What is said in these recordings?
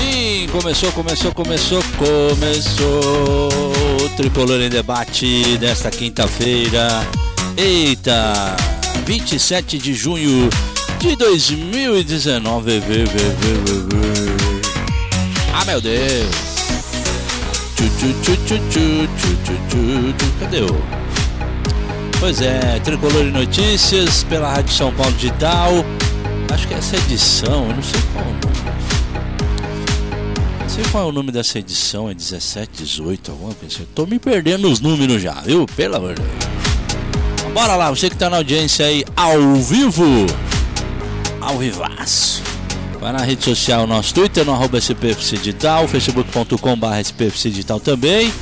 Sim, começou, começou, começou, começou Tricolor em Debate desta quinta-feira. Eita, 27 de junho de 2019. Ah, meu Deus. Cadê o? Pois é, Tricolor e Notícias pela Rádio São Paulo Digital. Acho que essa edição, eu não sei qual sei qual é o nome dessa edição, é 17, 18, alguma coisa assim. Tô me perdendo os números já, viu? Pelo amor de Deus. Bora lá, você que tá na audiência aí ao vivo. Ao vivaço. Vai na rede social, nosso Twitter, no arroba SPFC Digital, facebook.com.br SPFC Digital também.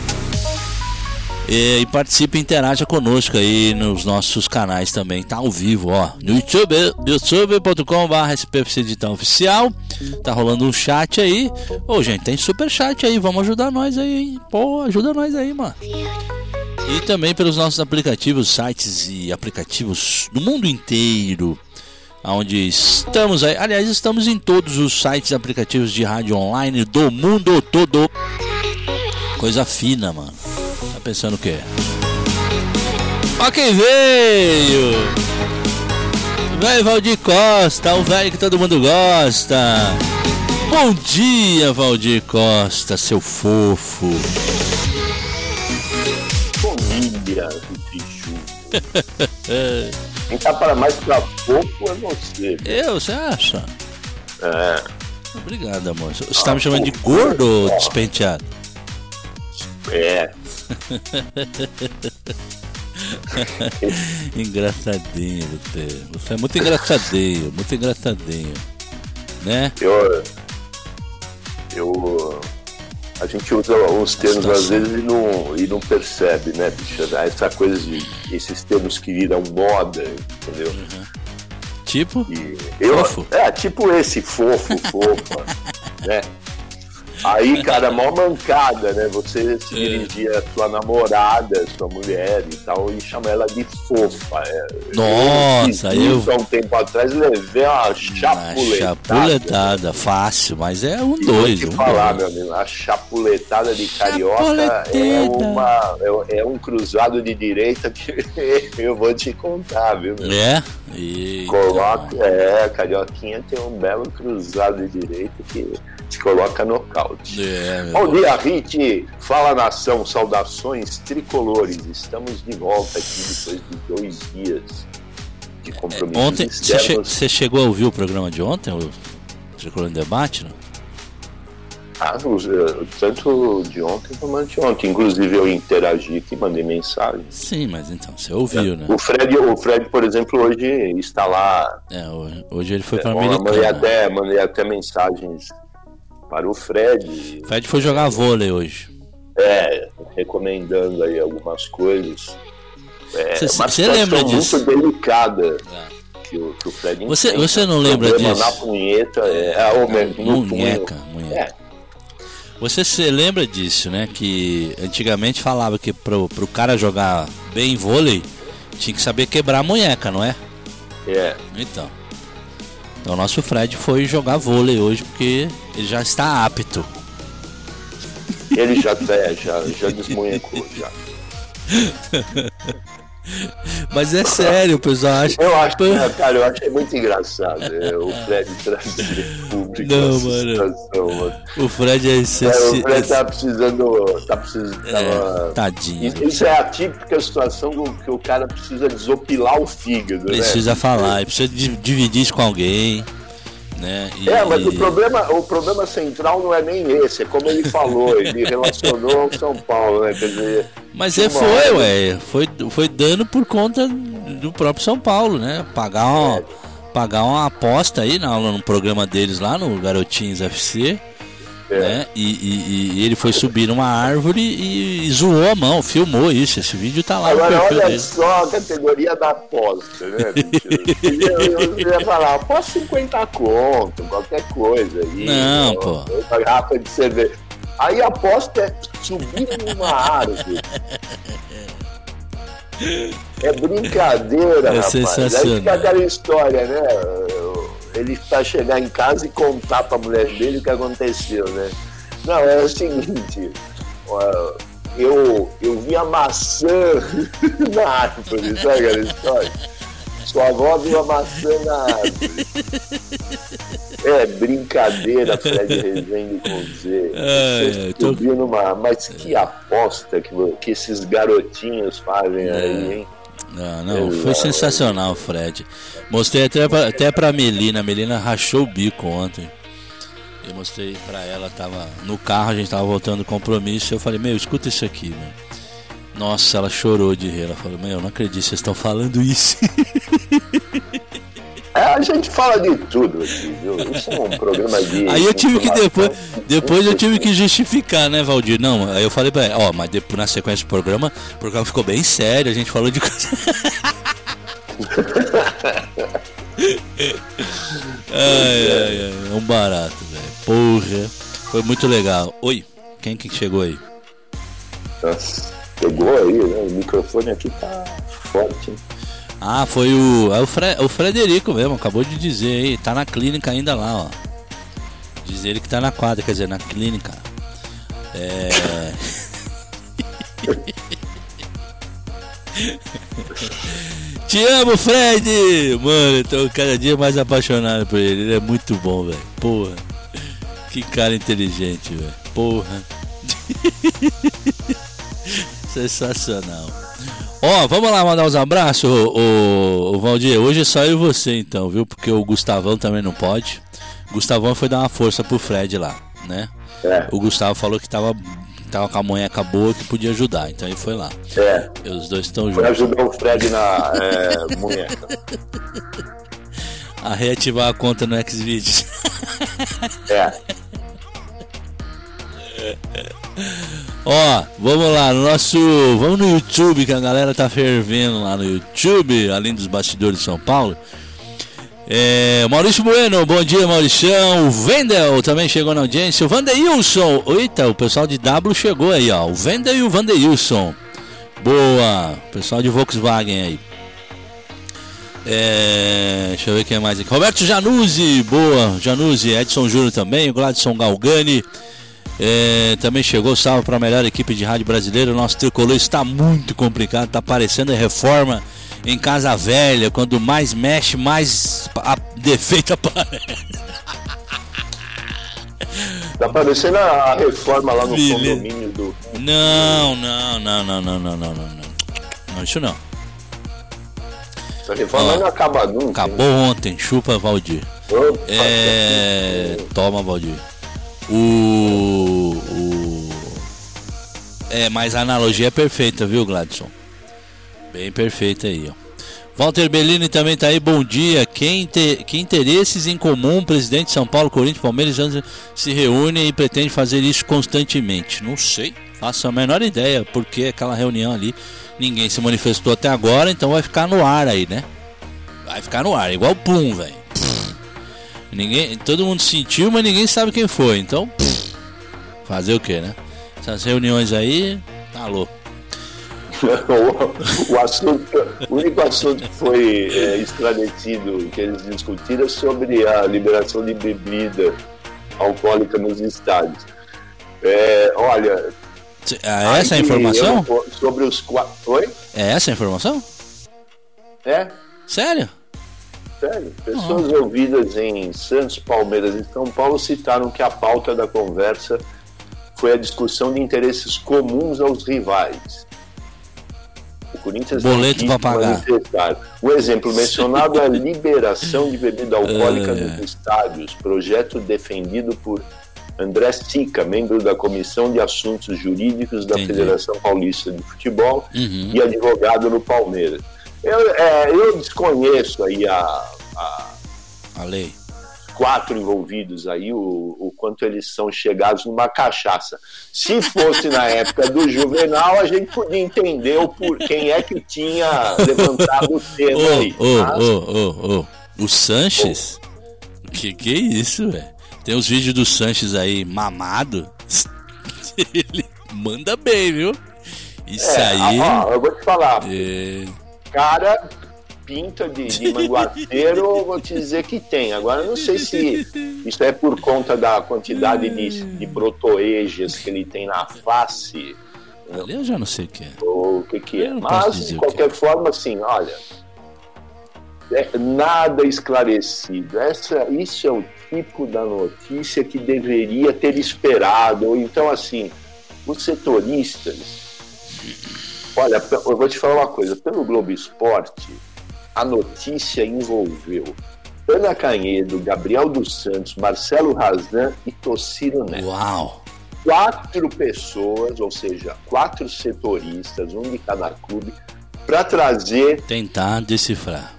E, e participe e interaja conosco aí nos nossos canais também, tá ao vivo, ó. No YouTube, youtube.com.br SPFC Digital Oficial. Tá rolando um chat aí. Ô, gente, tem super chat aí, vamos ajudar nós aí, hein? Pô, ajuda nós aí, mano. E também pelos nossos aplicativos, sites e aplicativos do mundo inteiro onde estamos aí. Aliás, estamos em todos os sites e aplicativos de rádio online do mundo todo. Coisa fina, mano. Pensando o quê? Ó quem veio! Velho Valdir Costa, o velho que todo mundo gosta. Bom dia, Valdir Costa, seu fofo. Bom dia, bicho. Quem tá para mais pra fofo é você. Eu, você acha? É. Obrigado, amor. Você tá me chamando de gordo ou despenteado? É. engraçadinho você. Você é muito engraçadinho, muito engraçadinho. Né? Eu. Eu. A gente usa os termos às vezes e não, e não percebe, né, bicho? Essa coisa de. Esses termos que viram moda, entendeu? Uhum. Tipo? E eu, fofo? É, tipo esse, fofo, fofa, né? Aí, cara, mó mancada, né? Você se é. dirigir a sua namorada, sua mulher e tal, e chamar ela de fofa. É, Nossa, eu. Há um tempo atrás levei uma chapuletada. chapuletada, fácil, mas é um dois. Vou te um falar, dois. meu amigo, a chapuletada de carioca é, uma, é, é, um cruzado de direita que eu vou te contar, viu? Meu? É? Eita. Coloca, é, carioquinha tem um belo cruzado de direita que te coloca nocaute. É, Bom dia, Rit. Fala nação, saudações tricolores. Estamos de volta aqui depois de dois dias de compromisso. É, ontem, você che chegou a ouvir o programa de ontem, o Tricolor em Debate? Não? Ah, tanto de ontem como de ontem. Inclusive eu interagi aqui, mandei mensagem. Sim, mas então, você ouviu, é. né? O Fred, o Fred, por exemplo, hoje está lá. É, hoje ele foi para é, Americana. Mandei até, mandei até mensagens para o Fred. Fred foi jogar vôlei hoje. É, recomendando aí algumas coisas. É você lembra disso? muito delicada. É. Que o, que o Fred você, você não lembra disso? Na punheta, é, é, ou mesmo, no munheca, munheca. É. Você se lembra disso, né? Que antigamente falava que pro, pro cara jogar bem vôlei tinha que saber quebrar a munheca, não é? É. Então. Então o nosso Fred foi jogar vôlei hoje porque ele já está apto. Ele já, é, já, já desmunhecou, já. Mas é sério, o pessoal acha. Eu acho, que, cara, eu achei muito engraçado é, o Fred trazer público Não, mano. Situação, mano. O Fred é essencial. É, o Fred tá precisando. Tá precisando é, tava... Tadinho. Isso é a típica situação que o cara precisa desopilar o fígado. Né? Precisa né? falar, precisa dividir isso com alguém. Né? E, é, mas o problema, o problema central não é nem esse, é como ele falou, ele relacionou ao São Paulo, né? Quer dizer, mas é, foi, hora... ué, foi, foi dano por conta do próprio São Paulo, né? Pagar uma, é. pagar uma aposta aí no, no programa deles lá no Garotinhos FC. É. Né? E, e, e, ele foi subir numa árvore e, e, zoou a mão, filmou isso. Esse vídeo tá lá Agora, olha dele. só a categoria da aposta, né? eu, eu, ia falar, aposta 50 conto, qualquer coisa aí. Não, pô. Uma garrafa de cerveja. Aí a aposta é subir numa árvore. É brincadeira, é rapaz. Sensacional. Aí fica aquela história, né? Ele para chegar em casa e contar para a mulher dele o que aconteceu, né? Não, é o seguinte, eu, eu vi a maçã na árvore, sabe aquela história? Sua avó viu a maçã na árvore. É brincadeira, Fred Rezende com Z. É, tô... numa... Mas que aposta que, que esses garotinhos fazem é. aí, hein? Não, não, foi sensacional, Fred. Mostrei até pra, até pra Melina. A Melina rachou o bico ontem. Eu mostrei pra ela, tava no carro, a gente tava voltando do compromisso. Eu falei, meu, escuta isso aqui, meu. Nossa, ela chorou de rir. Ela falou, meu, eu não acredito, vocês estão falando isso. A gente fala de tudo aqui, viu? Isso é um programa de. Aí eu tive que depois. Depois eu tive que justificar, né, Valdir? Não, aí eu falei pra ela, ó, mas depois, na sequência do programa, o programa ficou bem sério, a gente falou de coisa. ai, ai, ai, é um barato, velho. Porra. Foi muito legal. Oi, quem que chegou aí? Nossa, chegou aí, né? O microfone aqui tá forte, hein? Ah, foi o, é o, Fre, o Frederico mesmo, acabou de dizer aí, tá na clínica ainda lá, ó. Diz ele que tá na quadra, quer dizer, na clínica. É. Te amo, Fred! Mano, eu tô cada dia mais apaixonado por ele. Ele é muito bom, velho. Porra. Que cara inteligente, velho. Porra. Sensacional. Ó, vamos lá mandar uns abraços, o, Valdir. Hoje é só eu e você, então, viu? Porque o Gustavão também não pode. O Gustavão foi dar uma força pro Fred lá, né? É. O Gustavo falou que tava, tava com a munheca boa que podia ajudar, então ele foi lá. É. E os dois estão juntos. ajudar o Fred na é, munheca. A reativar a conta no Xvideos. É. Ó, vamos lá, no nosso. Vamos no YouTube, que a galera tá fervendo lá no YouTube, além dos bastidores de São Paulo. É, Maurício Bueno, bom dia Mauricião. O Vendel também chegou na audiência. O Vandeilson. Eita, o pessoal de W chegou aí, ó. O Vendel e o Vandeilson. Boa. Pessoal de Volkswagen aí. É, deixa eu ver quem é mais aqui. Roberto Januzzi, boa. Januzzi, Edson Júnior também. Gladson Galgani. É, também chegou salve para a melhor equipe de rádio brasileira. O nosso tricolor está muito complicado, está parecendo a reforma em casa velha. Quando mais mexe, mais a defeito aparece. Tá parecendo a reforma lá no Filha. condomínio do. Não, não, não, não, não, não, não, não. Não, isso não. Essa reforma não acaba nunca. Acabou hein? ontem, chupa Valdir. Opa, é... Toma, Valdir. O, o. É, mas a analogia é perfeita, viu, Gladson? Bem perfeita aí, ó. Walter Bellini também tá aí, bom dia. Quem te, que interesses em comum, presidente de São Paulo, Corinthians, Palmeiras se reúnem e pretende fazer isso constantemente? Não sei, faço a menor ideia, porque aquela reunião ali ninguém se manifestou até agora, então vai ficar no ar aí, né? Vai ficar no ar, igual pum, velho. Ninguém, todo mundo sentiu, mas ninguém sabe quem foi. Então, fazer o que, né? Essas reuniões aí, tá louco. o, assunto, o único assunto que foi é, esclarecido, que eles discutiram, é sobre a liberação de bebida alcoólica nos estádios. É, olha. É essa a informação? sobre os quatro. Oi? É essa a informação? É. Sério? Sério, pessoas ouvidas em Santos, Palmeiras e São Paulo citaram que a pauta da conversa foi a discussão de interesses comuns aos rivais. O Corinthians Boleto para pagar. O exemplo mencionado é a liberação de bebida alcoólica é. nos estádios, projeto defendido por André Sica, membro da Comissão de Assuntos Jurídicos da Entendi. Federação Paulista de Futebol uhum. e advogado no Palmeiras. Eu, é, eu desconheço aí a, a, a lei quatro envolvidos aí, o, o quanto eles são chegados numa cachaça. Se fosse na época do Juvenal, a gente podia entender o por quem é que tinha levantado o tema oh, aí. Ô, ô, ô, O Sanches? Oh. Que que é isso, velho? Tem os vídeos do Sanches aí mamado. Ele manda bem, viu? Isso é, aí. Ó, eu vou te falar. É cara, pinta de, de manguaceiro, vou te dizer que tem. Agora, não sei se isso é por conta da quantidade de, de brotoejas que ele tem na face. Ali eu já não sei o que é. Ou o que, que é. Mas, de qualquer é. forma, assim, olha. É nada esclarecido. Essa, isso é o tipo da notícia que deveria ter esperado. Ou então, assim, os setoristas Olha, eu vou te falar uma coisa. Pelo Globo Esporte, a notícia envolveu Ana Canhedo, Gabriel dos Santos, Marcelo Razan e Tociro Neto. Uau! Quatro pessoas, ou seja, quatro setoristas, um de cada clube, para trazer. Tentar decifrar.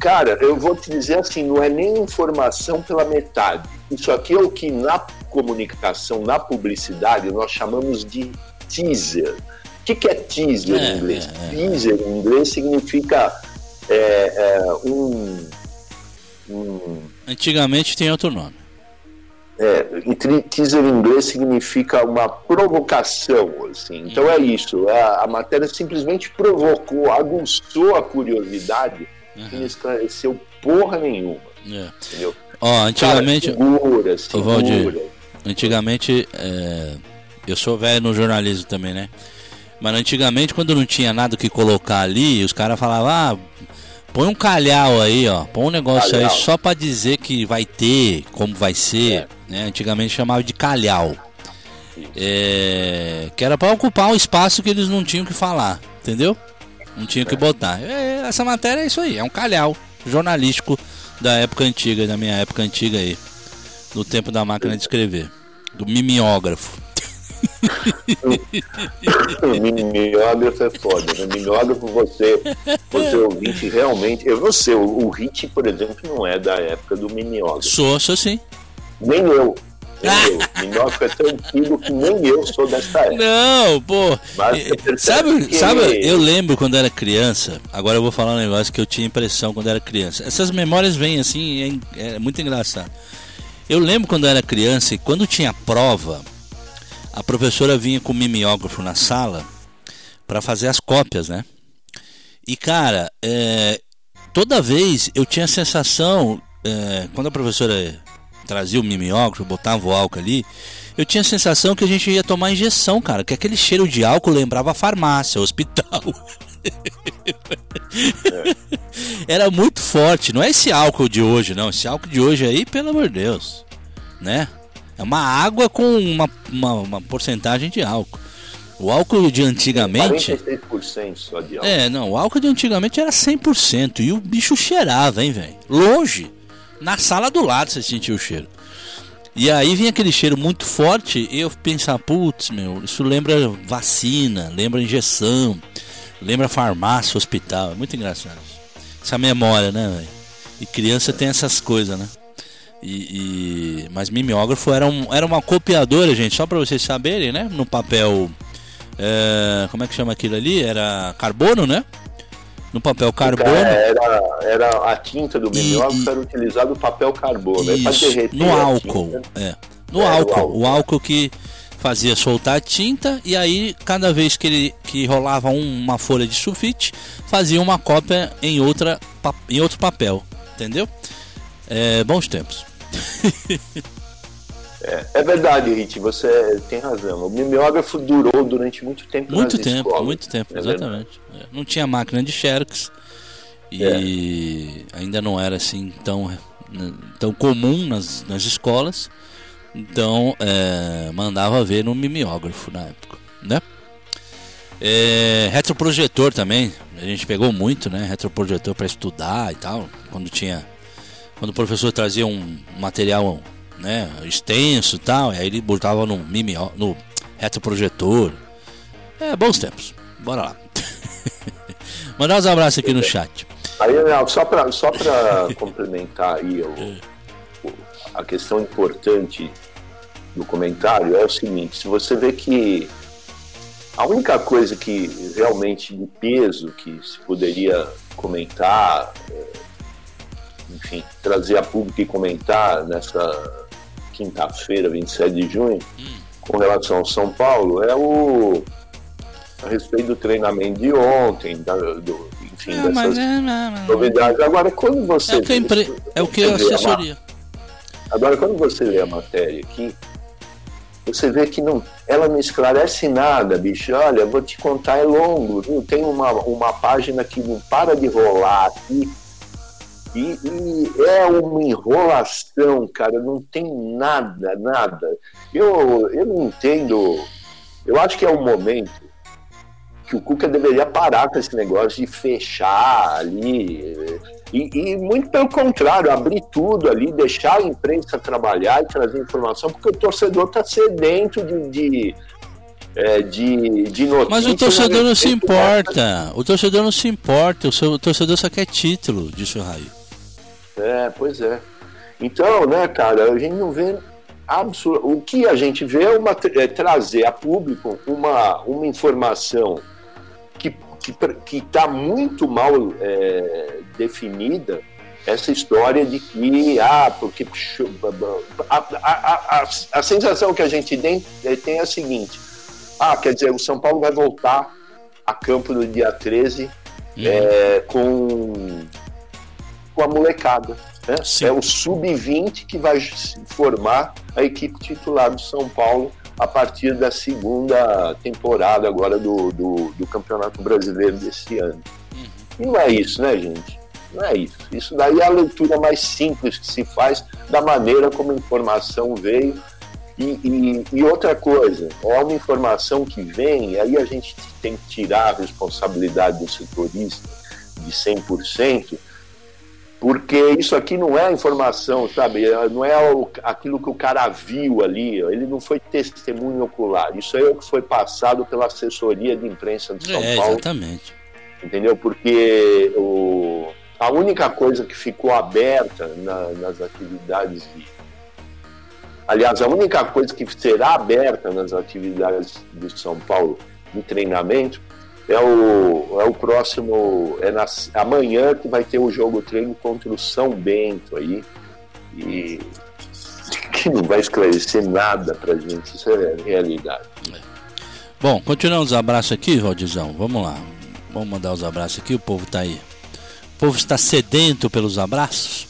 Cara, eu vou te dizer assim, não é nem informação pela metade. Isso aqui é o que na comunicação, na publicidade, nós chamamos de teaser que, que é teaser é, em inglês? É, é. Teaser em inglês significa é, é, um, um, Antigamente tem outro nome. É, teaser em inglês significa uma provocação, assim. Então é uhum. isso. A, a matéria simplesmente provocou, aguçou a curiosidade uhum. e não esclareceu porra nenhuma. É. Entendeu? Ó, antigamente. Cara, segura, segura. antigamente, é, eu sou velho no jornalismo também, né? Mas antigamente, quando não tinha nada que colocar ali, os caras falavam, ah, põe um calhau aí, ó. Põe um negócio calhau. aí só pra dizer que vai ter, como vai ser. É. Né? Antigamente chamava de calhau. É, que era para ocupar um espaço que eles não tinham que falar, entendeu? Não tinham que é. botar. É, essa matéria é isso aí, é um calhau jornalístico da época antiga, da minha época antiga aí. Do tempo da máquina de escrever. Do mimeógrafo. Mimeógrafo é foda, né? Mimeógrafo você, você ouvinte realmente. Eu não sei, o, o Hit, por exemplo, não é da época do mimeógrafo. Sou, sou sim. Nem eu. Nem eu. é tão antigo que nem eu sou dessa época. Não, pô. sabe, que... sabe, eu lembro quando era criança. Agora eu vou falar um negócio que eu tinha impressão quando era criança. Essas memórias vêm assim, é, é muito engraçado. Eu lembro quando eu era criança e quando tinha prova a professora vinha com o mimeógrafo na sala para fazer as cópias, né? E cara, é, toda vez eu tinha a sensação, é, quando a professora trazia o mimeógrafo, botava o álcool ali, eu tinha a sensação que a gente ia tomar injeção, cara, que aquele cheiro de álcool lembrava a farmácia, hospital. Era muito forte, não é esse álcool de hoje, não. Esse álcool de hoje aí, pelo amor de Deus, né? É uma água com uma, uma, uma porcentagem de álcool. O álcool de antigamente. 46% só de álcool. É, não, o álcool de antigamente era 100%. E o bicho cheirava, hein, velho? Longe. Na sala do lado você sentia o cheiro. E aí vinha aquele cheiro muito forte. E eu pensava, putz, meu, isso lembra vacina, lembra injeção, lembra farmácia, hospital. É muito engraçado. Essa memória, né, velho? E criança tem essas coisas, né? E, e, mas mimeógrafo era, um, era uma copiadora, gente, só para vocês saberem, né? No papel. É, como é que chama aquilo ali? Era carbono, né? No papel carbono. Era, era a tinta do mimeógrafo, era utilizado o papel carbono. Isso, no álcool. É. No é, álcool, álcool. O álcool que fazia soltar a tinta e aí cada vez que ele que rolava uma folha de sulfite fazia uma cópia em outra em outro papel entendeu é, bons tempos é, é, verdade, Rit, você tem razão. O mimeógrafo durou durante muito tempo. Muito tempo, escolas. muito tempo, é exatamente. É, não tinha máquina de Xerox e é. ainda não era assim tão, tão comum nas, nas escolas. Então é, mandava ver no mimeógrafo na época, né? É, retroprojetor também, a gente pegou muito, né? Retroprojetor para estudar e tal, quando tinha quando o professor trazia um material né, extenso e tal, aí ele botava no mimi, no retroprojetor. É, bons tempos. Bora lá. Mandar uns abraços aqui no chat. Aí, só para só complementar aí o, o, a questão importante do comentário é o seguinte, se você vê que a única coisa que realmente de peso que se poderia comentar é, enfim, trazer a público e comentar nessa quinta-feira, 27 de junho, hum. com relação ao São Paulo, é o a respeito do treinamento de ontem, da, do, enfim, é, dessas é, novidades. Agora, quando você. É o que, empre... é o que a assessoria. Agora, quando você lê a matéria aqui, você vê que não, ela não esclarece nada, bicho. Olha, vou te contar, é longo, viu? Tem uma, uma página que não para de rolar aqui. E, e, é uma enrolação, cara, não tem nada, nada. Eu, eu não entendo. Eu acho que é o momento que o Cuca deveria parar com esse negócio de fechar ali e, e, muito pelo contrário, abrir tudo ali, deixar a imprensa trabalhar e trazer informação, porque o torcedor está sedento de, de, é, de, de notícias. Mas o torcedor não se importa. O torcedor não se importa. O, seu, o torcedor só quer título, disse o Raio. É, pois é. Então, né, cara, a gente não vê absurdo. O que a gente vê é, uma, é trazer a público uma, uma informação que que está muito mal é, definida essa história de que, ah, porque. A, a, a, a, sensação que a gente tem, é, tem é a seguinte: ah, quer dizer, o São Paulo vai voltar a campo no dia 13 uhum. é, com, com a molecada. Né? É o sub-20 que vai formar a equipe titular do São Paulo a partir da segunda temporada agora do, do, do Campeonato Brasileiro desse ano. Uhum. E não é isso, né, gente? Não é isso. Isso daí é a leitura mais simples que se faz da maneira como a informação veio. E, e, e outra coisa, é uma informação que vem, aí a gente tem que tirar a responsabilidade do setorista de 100%, porque isso aqui não é informação, sabe? Não é aquilo que o cara viu ali, ele não foi testemunho ocular. Isso aí é o que foi passado pela assessoria de imprensa de São é, Paulo. Exatamente. Entendeu? Porque o, a única coisa que ficou aberta na, nas atividades de. Aliás, a única coisa que será aberta nas atividades do São Paulo de treinamento é o, é o próximo, é na, amanhã que vai ter o jogo treino contra o São Bento aí, e que não vai esclarecer nada pra gente, isso é realidade. Bom, continuando os abraços aqui, Valdizão, vamos lá, vamos mandar os abraços aqui, o povo tá aí. O povo está sedento pelos abraços.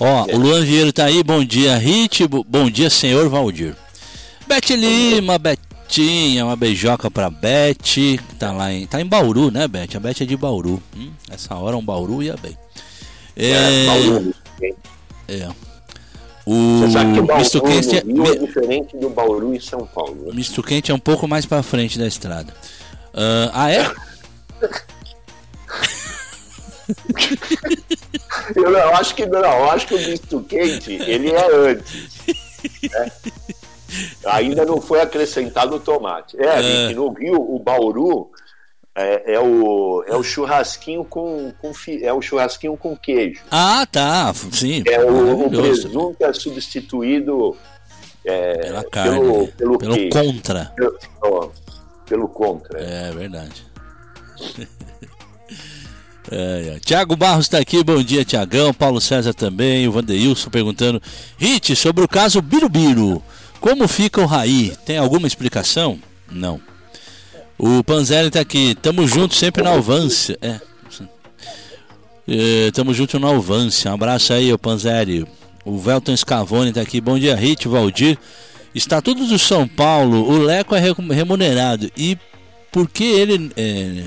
Ó, é. o Luan Vieira tá aí, bom dia, Rit, bom dia, senhor Valdir. Bete Lima, Bet Betinha, uma beijoca pra Beth, tá lá em. Tá em Bauru, né, Beth? A Beth é de Bauru. Hum, essa hora um Bauru ia bem. É. é Bauru. É. O Você sabe que Bauru Misto Quente é... é diferente do Bauru em São Paulo. Né? Misto Quente é um pouco mais pra frente da estrada. Uh, ah, é? eu, não, acho que não, eu acho que o misto quente ele é antes. Né? Ainda não foi acrescentado o tomate. É, é. no Rio, o Bauru é, é, o, é o churrasquinho com, com é o churrasquinho com queijo. Ah, tá, sim. É o, o presunto é substituído é, pela carne, pelo, né? pelo, pelo contra. Pelo, ó, pelo contra. É, é verdade. É, é. Tiago Barros está aqui, bom dia Tiagão, Paulo César também, o Vandeilson perguntando, Hit, sobre o caso Birubiru, como fica o Raí? Tem alguma explicação? Não. O Panzeri tá aqui. Tamo junto sempre na Alvância. É. é tamo junto na Alvância. Um abraço aí, o Panzeri. O Velton Scavone tá aqui. Bom dia, Rit, Valdir. Estatuto do São Paulo. O Leco é remunerado. E por que ele. É,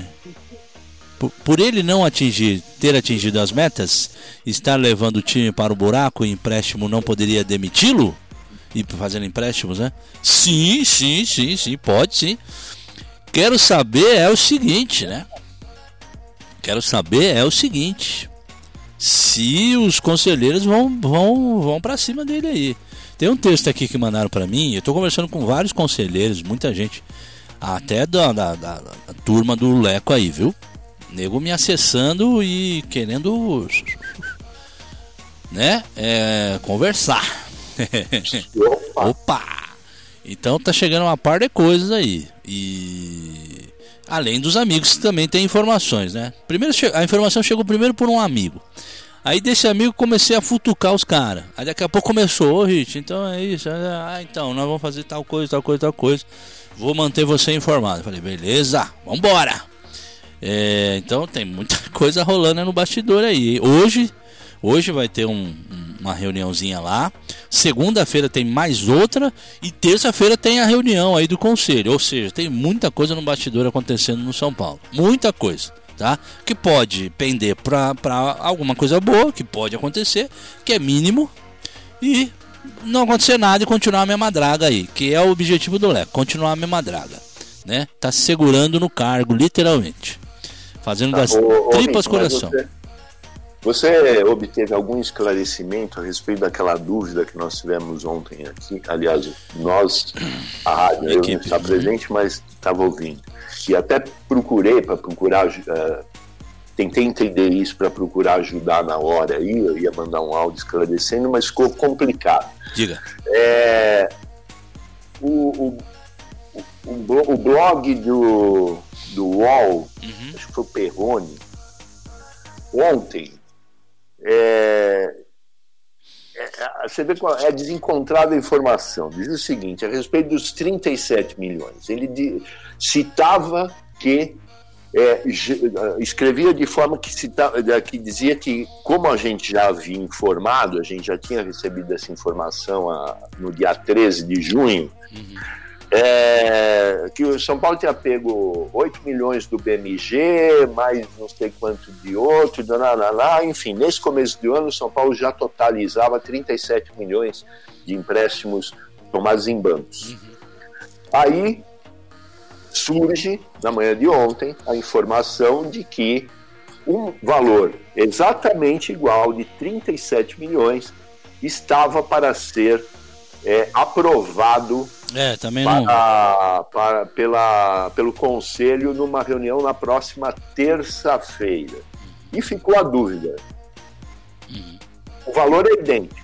por, por ele não atingir, ter atingido as metas, estar levando o time para o buraco e empréstimo não poderia demiti-lo? E fazendo empréstimos, né? Sim, sim, sim, sim, pode sim. Quero saber é o seguinte, né? Quero saber é o seguinte. Se os conselheiros vão vão vão para cima dele aí. Tem um texto aqui que mandaram para mim, eu tô conversando com vários conselheiros, muita gente, até da, da, da, da turma do Leco aí, viu? Nego me acessando e querendo né, é, conversar. Opa. Opa! Então tá chegando uma par de coisas aí. E além dos amigos que também tem informações, né? Primeiro a informação chegou primeiro por um amigo. Aí desse amigo comecei a futucar os caras. Aí daqui a pouco começou, ô Rich, então é isso. Ah, então, nós vamos fazer tal coisa, tal coisa, tal coisa. Vou manter você informado. falei, beleza, vambora. É, então tem muita coisa rolando no bastidor aí. Hoje, hoje vai ter um, uma reuniãozinha lá. Segunda-feira tem mais outra e terça-feira tem a reunião aí do conselho. Ou seja, tem muita coisa no bastidor acontecendo no São Paulo. Muita coisa. Tá? Que pode pender para alguma coisa boa, que pode acontecer, que é mínimo, e não acontecer nada e continuar a mesma draga aí, que é o objetivo do Leco, continuar a mesma draga, né? Tá segurando no cargo, literalmente. Fazendo das ô, tripas ô, coração. Você, você, obteve algum esclarecimento a respeito daquela dúvida que nós tivemos ontem aqui? Aliás, nós, a rádio, eu não está presente, mas estava ouvindo. E até procurei para procurar uh, tentei entender isso para procurar ajudar na hora aí, eu ia mandar um áudio esclarecendo, mas ficou complicado. Diga. É, o, o, o, o, blog do, do UOL, uhum. acho que foi o Perrone, ontem, é, é, você vê qual é desencontrada a informação. Diz o seguinte, a respeito dos 37 milhões. Ele citava que é, escrevia de forma que, cita, que dizia que, como a gente já havia informado, a gente já tinha recebido essa informação a, no dia 13 de junho, uhum. É, que o São Paulo tinha pego 8 milhões do BMG, mais não sei quanto de outro, lá, enfim, nesse começo do ano, o São Paulo já totalizava 37 milhões de empréstimos tomados em bancos. Uhum. Aí surge, na manhã de ontem, a informação de que um valor exatamente igual de 37 milhões estava para ser é, aprovado é, também para, não... para, pela, pelo Conselho numa reunião na próxima terça-feira. E ficou a dúvida. Uhum. O valor é idêntico.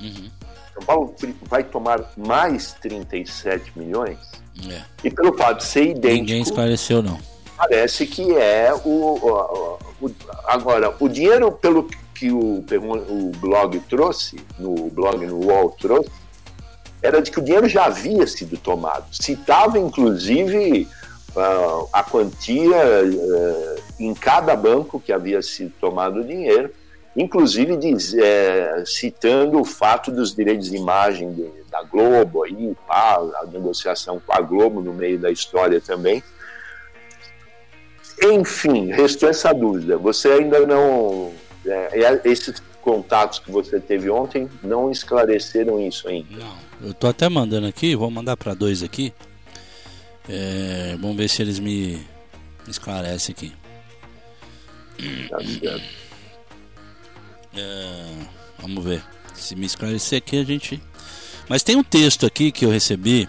Uhum. São Paulo vai tomar mais 37 milhões? É. E pelo fato de ser idêntico. Ninguém esclareceu, não. Parece que é o, o, o agora, o dinheiro, pelo que o, o blog trouxe, no blog no UOL trouxe, era de que o dinheiro já havia sido tomado. Citava, inclusive, uh, a quantia uh, em cada banco que havia sido tomado o dinheiro inclusive diz, é, citando o fato dos direitos de imagem de, da Globo, aí, a negociação com a Globo no meio da história também. Enfim, restou essa dúvida. Você ainda não. É, esses contatos que você teve ontem não esclareceram isso ainda. Não, eu tô até mandando aqui, vou mandar para dois aqui. É, vamos ver se eles me esclarecem aqui. Tá. É, vamos ver. Se me esclarecer aqui, a gente. Mas tem um texto aqui que eu recebi,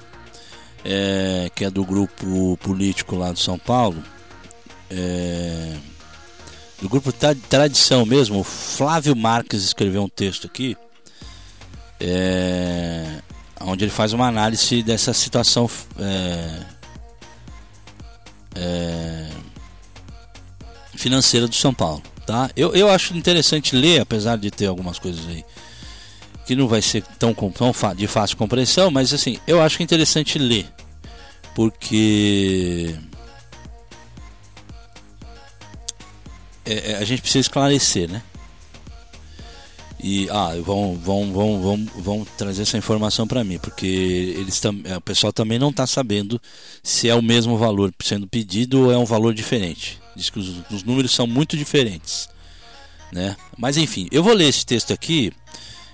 é, que é do grupo político lá de São Paulo, é, do grupo Tradição mesmo. O Flávio Marques escreveu um texto aqui, é, onde ele faz uma análise dessa situação. É, é, financeira do São Paulo tá? Eu, eu acho interessante ler, apesar de ter algumas coisas aí que não vai ser tão, tão de fácil compreensão, mas assim, eu acho interessante ler, porque é, é, a gente precisa esclarecer, né? E ah, vão, vão, vão, vão, vão trazer essa informação para mim, porque eles tam, é, o pessoal também não está sabendo se é o mesmo valor sendo pedido ou é um valor diferente. Diz que os, os números são muito diferentes. Né? Mas enfim, eu vou ler esse texto aqui.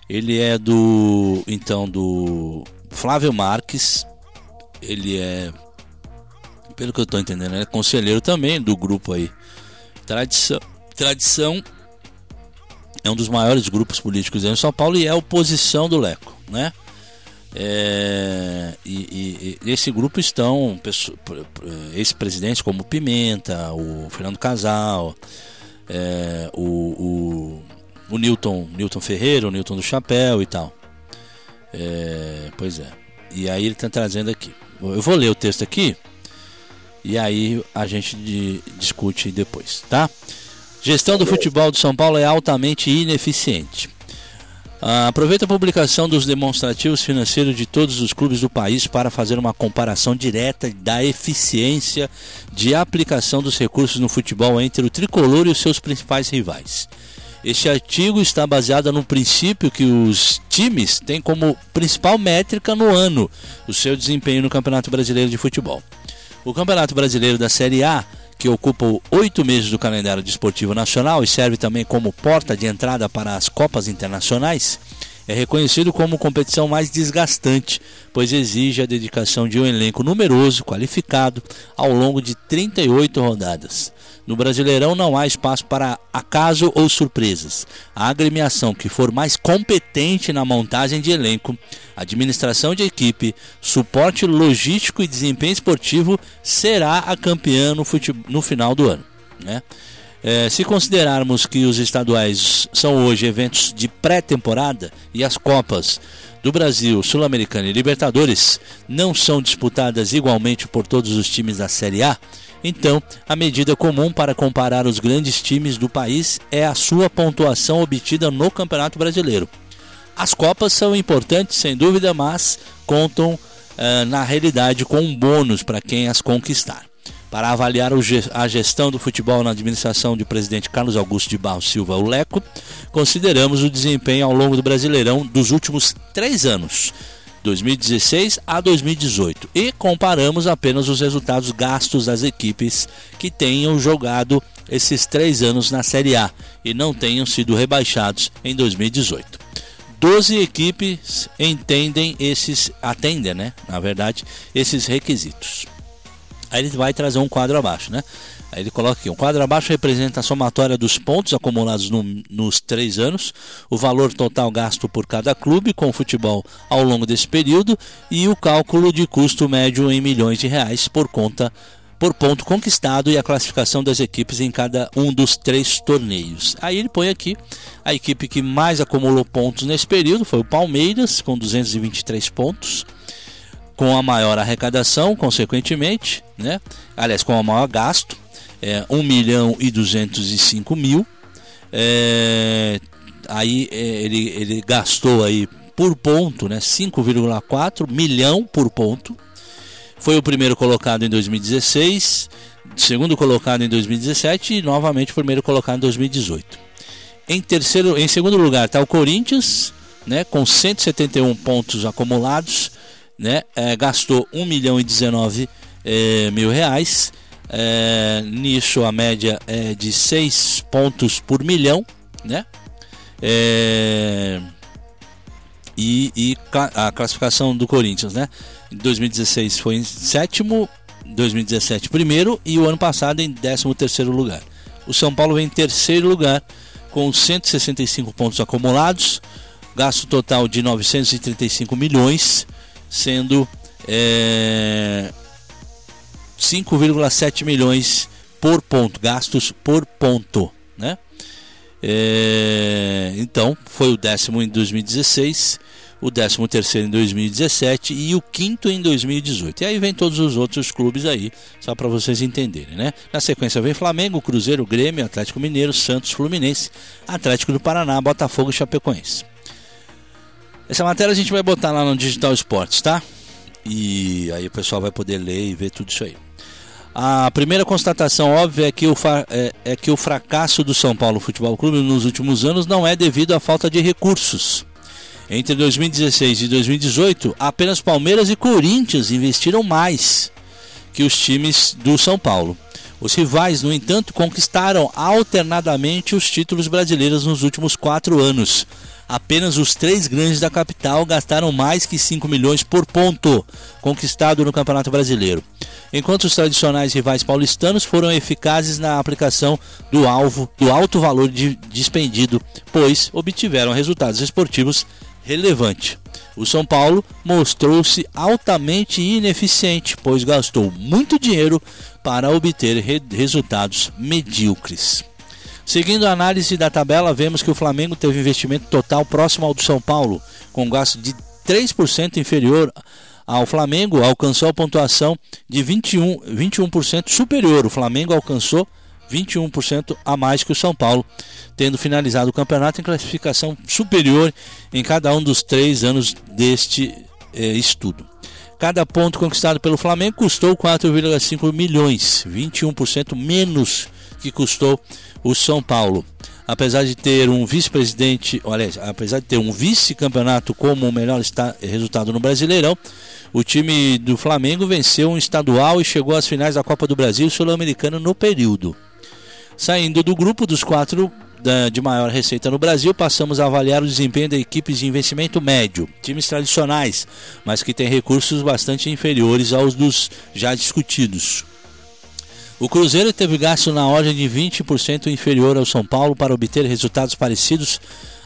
Ele é do então do Flávio Marques. Ele é pelo que eu estou entendendo, é conselheiro também do grupo aí. Tradição, Tradição é um dos maiores grupos políticos em São Paulo e é a oposição do Leco, né? É, e, e, esse grupo estão ex-presidentes como Pimenta, o Fernando Casal, é, o, o, o, Newton, Newton Ferreira, o Newton do Chapéu e tal. É, pois é. E aí ele está trazendo aqui. Eu vou ler o texto aqui e aí a gente de, discute depois, tá? Gestão do futebol do São Paulo é altamente ineficiente. Ah, aproveita a publicação dos demonstrativos financeiros de todos os clubes do país para fazer uma comparação direta da eficiência de aplicação dos recursos no futebol entre o tricolor e os seus principais rivais. Este artigo está baseado no princípio que os times têm como principal métrica no ano o seu desempenho no Campeonato Brasileiro de Futebol. O Campeonato Brasileiro da Série A que ocupa oito meses do calendário desportivo nacional e serve também como porta de entrada para as Copas Internacionais, é reconhecido como competição mais desgastante, pois exige a dedicação de um elenco numeroso, qualificado, ao longo de 38 rodadas. No Brasileirão não há espaço para acaso ou surpresas. A agremiação que for mais competente na montagem de elenco, administração de equipe, suporte logístico e desempenho esportivo será a campeã no, no final do ano. Né? É, se considerarmos que os estaduais são hoje eventos de pré-temporada e as Copas do Brasil, Sul-Americana e Libertadores não são disputadas igualmente por todos os times da Série A, então a medida comum para comparar os grandes times do país é a sua pontuação obtida no Campeonato Brasileiro. As Copas são importantes, sem dúvida, mas contam uh, na realidade com um bônus para quem as conquistar. Para avaliar a gestão do futebol na administração do presidente Carlos Augusto de Barros Silva, o Leco, consideramos o desempenho ao longo do Brasileirão dos últimos três anos, 2016 a 2018, e comparamos apenas os resultados gastos das equipes que tenham jogado esses três anos na Série A e não tenham sido rebaixados em 2018. 12 equipes entendem esses, atendem, né, na verdade, esses requisitos. Aí ele vai trazer um quadro abaixo, né? Aí ele coloca aqui: um quadro abaixo representa a somatória dos pontos acumulados no, nos três anos, o valor total gasto por cada clube com o futebol ao longo desse período e o cálculo de custo médio em milhões de reais por conta por ponto conquistado e a classificação das equipes em cada um dos três torneios. Aí ele põe aqui a equipe que mais acumulou pontos nesse período foi o Palmeiras com 223 pontos com a maior arrecadação, consequentemente, né? aliás, com o maior gasto, é, 1 milhão e 205 mil. É, aí é, ele, ele gastou aí por ponto, né, 5,4 milhão por ponto. Foi o primeiro colocado em 2016, segundo colocado em 2017 e novamente o primeiro colocado em 2018. Em terceiro, em segundo lugar está o Corinthians, né, com 171 pontos acumulados né, é, gastou 1 milhão e 19 é, mil reais. É, nisso a média é de 6 pontos por milhão, né? É, e, e, a classificação do Corinthians, né? Em 2016 foi em sétimo, 2017 primeiro e o ano passado em 13 terceiro lugar. O São Paulo vem em terceiro lugar com 165 pontos acumulados, gasto total de 935 milhões sendo é, 5,7 milhões por ponto, gastos por ponto, né? É, então, foi o décimo em 2016, o décimo terceiro em 2017 e o quinto em 2018. E aí vem todos os outros clubes aí, só para vocês entenderem, né? Na sequência vem Flamengo, Cruzeiro, Grêmio, Atlético Mineiro, Santos, Fluminense, Atlético do Paraná, Botafogo e Chapecoense. Essa matéria a gente vai botar lá no Digital Esportes, tá? E aí o pessoal vai poder ler e ver tudo isso aí. A primeira constatação óbvia é que, o é, é que o fracasso do São Paulo Futebol Clube nos últimos anos não é devido à falta de recursos. Entre 2016 e 2018, apenas Palmeiras e Corinthians investiram mais que os times do São Paulo. Os rivais, no entanto, conquistaram alternadamente os títulos brasileiros nos últimos quatro anos, apenas os três grandes da capital gastaram mais que 5 milhões por ponto conquistado no Campeonato Brasileiro. Enquanto os tradicionais rivais paulistanos foram eficazes na aplicação do alvo do alto valor de dispendido, pois obtiveram resultados esportivos relevantes. O São Paulo mostrou-se altamente ineficiente, pois gastou muito dinheiro para obter re resultados medíocres. Seguindo a análise da tabela, vemos que o Flamengo teve investimento total próximo ao do São Paulo, com gasto de 3% inferior ao Flamengo, alcançou a pontuação de 21%, 21 superior. O Flamengo alcançou 21% a mais que o São Paulo, tendo finalizado o campeonato em classificação superior em cada um dos três anos deste eh, estudo. Cada ponto conquistado pelo Flamengo custou 4,5 milhões, 21% menos que custou o São Paulo apesar de ter um vice-presidente, olha, apesar de ter um vice-campeonato como o melhor resultado no Brasileirão, o time do Flamengo venceu um estadual e chegou às finais da Copa do Brasil Sul-Americana no período. Saindo do grupo dos quatro de maior receita no Brasil, passamos a avaliar o desempenho da equipes de investimento médio, times tradicionais, mas que têm recursos bastante inferiores aos dos já discutidos. O Cruzeiro teve gasto na ordem de 20% inferior ao São Paulo para obter resultados parecidos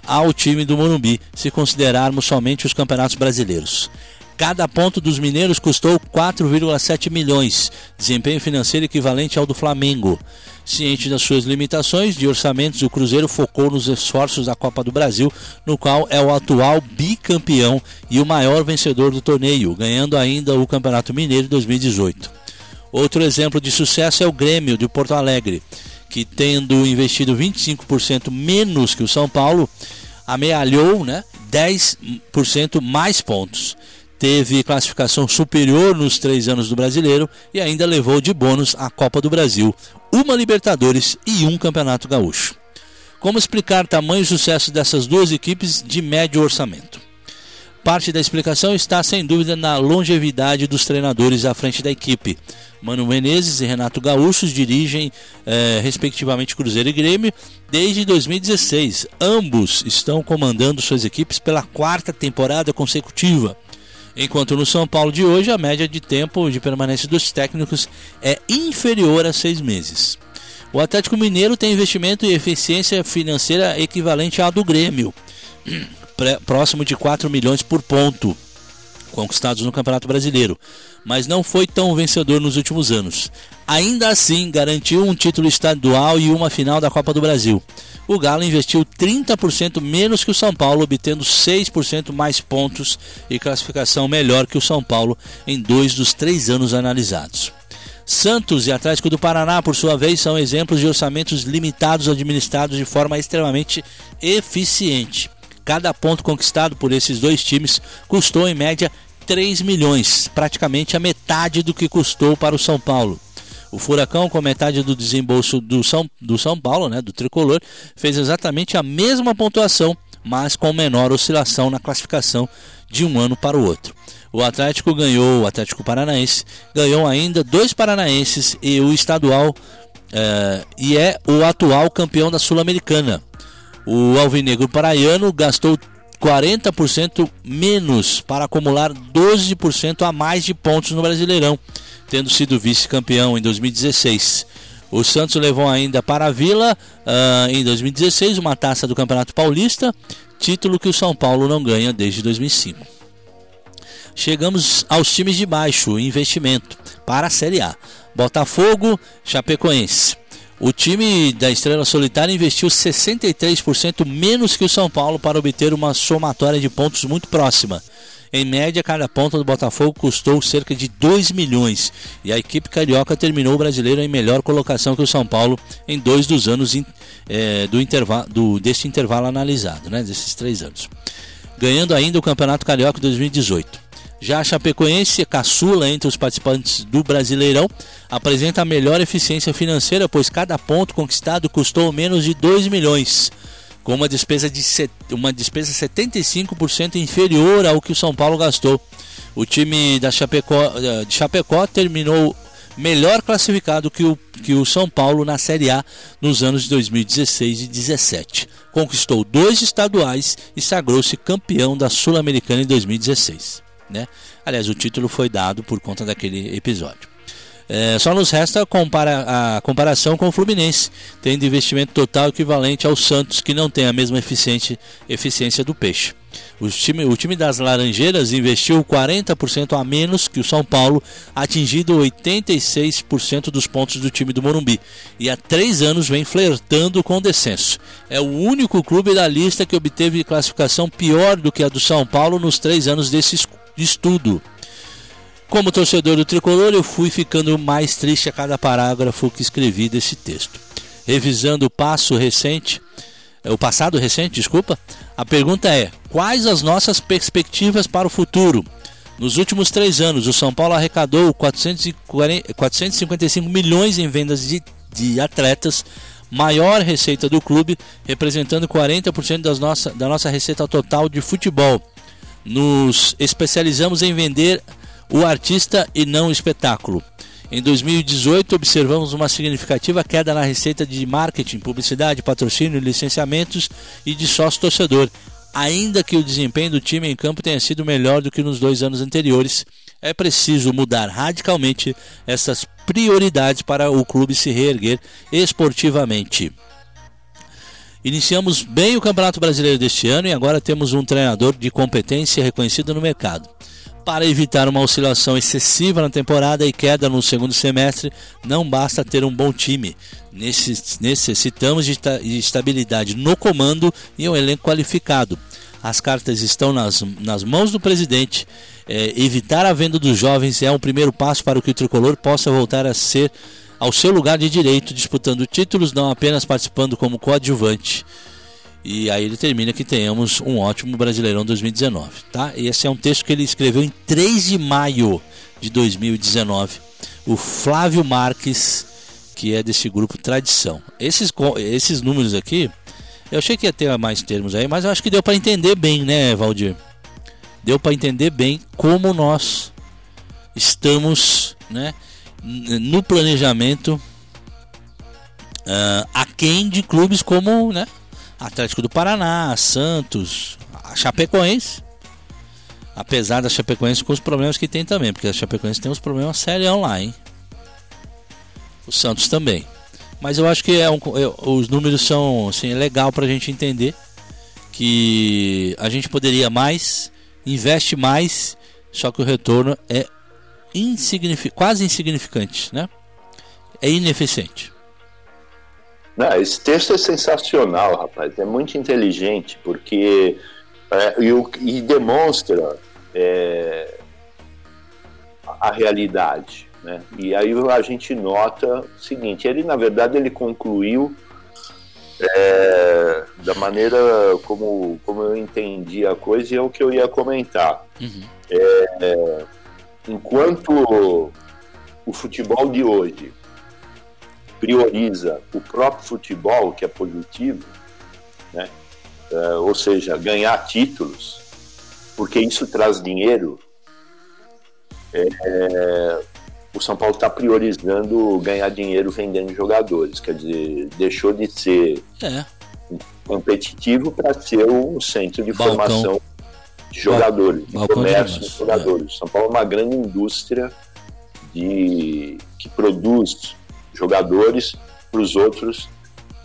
ao time do Morumbi, se considerarmos somente os campeonatos brasileiros. Cada ponto dos mineiros custou 4,7 milhões, desempenho financeiro equivalente ao do Flamengo. Ciente das suas limitações de orçamentos, o Cruzeiro focou nos esforços da Copa do Brasil, no qual é o atual bicampeão e o maior vencedor do torneio, ganhando ainda o Campeonato Mineiro 2018. Outro exemplo de sucesso é o Grêmio de Porto Alegre, que tendo investido 25% menos que o São Paulo, amealhou né, 10% mais pontos. Teve classificação superior nos três anos do brasileiro e ainda levou de bônus a Copa do Brasil, uma Libertadores e um Campeonato Gaúcho. Como explicar tamanho sucesso dessas duas equipes de médio orçamento? Parte da explicação está, sem dúvida, na longevidade dos treinadores à frente da equipe. Mano Menezes e Renato Gaúchos dirigem, eh, respectivamente, Cruzeiro e Grêmio desde 2016. Ambos estão comandando suas equipes pela quarta temporada consecutiva. Enquanto no São Paulo de hoje, a média de tempo de permanência dos técnicos é inferior a seis meses. O Atlético Mineiro tem investimento e eficiência financeira equivalente à do Grêmio próximo de 4 milhões por ponto conquistados no Campeonato Brasileiro, mas não foi tão vencedor nos últimos anos. Ainda assim, garantiu um título estadual e uma final da Copa do Brasil. O Galo investiu 30% menos que o São Paulo, obtendo 6% mais pontos e classificação melhor que o São Paulo em dois dos três anos analisados. Santos e Atlético do Paraná, por sua vez, são exemplos de orçamentos limitados administrados de forma extremamente eficiente. Cada ponto conquistado por esses dois times custou em média 3 milhões, praticamente a metade do que custou para o São Paulo. O Furacão, com metade do desembolso do São, do São Paulo, né, do tricolor, fez exatamente a mesma pontuação, mas com menor oscilação na classificação de um ano para o outro. O Atlético ganhou, o Atlético Paranaense ganhou ainda dois paranaenses e o estadual eh, e é o atual campeão da Sul-Americana. O Alvinegro Paraiano gastou 40% menos para acumular 12% a mais de pontos no Brasileirão, tendo sido vice-campeão em 2016. O Santos levou ainda para a Vila uh, em 2016 uma taça do Campeonato Paulista, título que o São Paulo não ganha desde 2005. Chegamos aos times de baixo investimento para a Série A: Botafogo, Chapecoense. O time da Estrela Solitária investiu 63% menos que o São Paulo para obter uma somatória de pontos muito próxima. Em média, cada ponto do Botafogo custou cerca de 2 milhões e a equipe carioca terminou o brasileiro em melhor colocação que o São Paulo em dois dos anos é, do intervalo, do, deste intervalo analisado, né, desses três anos. Ganhando ainda o Campeonato Carioca 2018. Já a Chapecoense, caçula entre os participantes do Brasileirão, apresenta a melhor eficiência financeira, pois cada ponto conquistado custou menos de 2 milhões, com uma despesa de uma despesa 75% inferior ao que o São Paulo gastou. O time da eh, de Chapecó terminou melhor classificado que o, que o São Paulo na Série A nos anos de 2016 e 2017. Conquistou dois estaduais e sagrou-se campeão da Sul-Americana em 2016 né? Aliás, o título foi dado por conta daquele episódio. É, só nos resta compara a comparação com o Fluminense, tendo investimento total equivalente ao Santos, que não tem a mesma eficiência, eficiência do Peixe. O time, o time das Laranjeiras investiu 40% a menos que o São Paulo, atingindo 86% dos pontos do time do Morumbi, e há três anos vem flertando com descenso. É o único clube da lista que obteve classificação pior do que a do São Paulo nos três anos desse de estudo. Como torcedor do tricolor, eu fui ficando mais triste a cada parágrafo que escrevi desse texto. revisando o passo recente, é, o passado recente, desculpa. A pergunta é: quais as nossas perspectivas para o futuro? Nos últimos três anos, o São Paulo arrecadou 440, 455 milhões em vendas de, de atletas, maior receita do clube, representando 40% das nossa, da nossa receita total de futebol. Nos especializamos em vender o artista e não o espetáculo. Em 2018, observamos uma significativa queda na receita de marketing, publicidade, patrocínio, licenciamentos e de sócio-torcedor. Ainda que o desempenho do time em campo tenha sido melhor do que nos dois anos anteriores, é preciso mudar radicalmente essas prioridades para o clube se reerguer esportivamente. Iniciamos bem o Campeonato Brasileiro deste ano e agora temos um treinador de competência reconhecido no mercado. Para evitar uma oscilação excessiva na temporada e queda no segundo semestre, não basta ter um bom time. Necessitamos de estabilidade no comando e um elenco qualificado. As cartas estão nas, nas mãos do presidente. É, evitar a venda dos jovens é um primeiro passo para que o tricolor possa voltar a ser ao seu lugar de direito, disputando títulos, não apenas participando como coadjuvante. E aí ele termina que tenhamos um ótimo Brasileirão 2019, tá? E esse é um texto que ele escreveu em 3 de maio de 2019. O Flávio Marques, que é desse grupo Tradição. Esses, esses números aqui, eu achei que ia ter mais termos aí, mas eu acho que deu para entender bem, né, Valdir? Deu para entender bem como nós estamos, né, no planejamento uh, aquém de clubes como, né, Atlético do Paraná, Santos, a Chapecoense. Apesar da Chapecoense com os problemas que tem também, porque a Chapecoense tem uns problemas sérios lá, hein? O Santos também. Mas eu acho que é um, eu, os números são assim, legal para a gente entender que a gente poderia mais, investe mais, só que o retorno é insignific quase insignificante, né? É ineficiente. Não, esse texto é sensacional, rapaz. É muito inteligente, porque. É, e, e, demonstra é, a realidade. Né? E aí a gente nota o seguinte: ele, na verdade, ele concluiu é, da maneira como, como eu entendi a coisa e é o que eu ia comentar. Uhum. É, enquanto o futebol de hoje prioriza o próprio futebol, que é positivo, né? É, ou seja, ganhar títulos, porque isso traz dinheiro, é, é o São Paulo está priorizando ganhar dinheiro vendendo jogadores, quer dizer, deixou de ser é. competitivo para ser um centro de Balcão. formação de jogadores, de comércio de, de jogadores. É. São Paulo é uma grande indústria de, que produz jogadores para os outros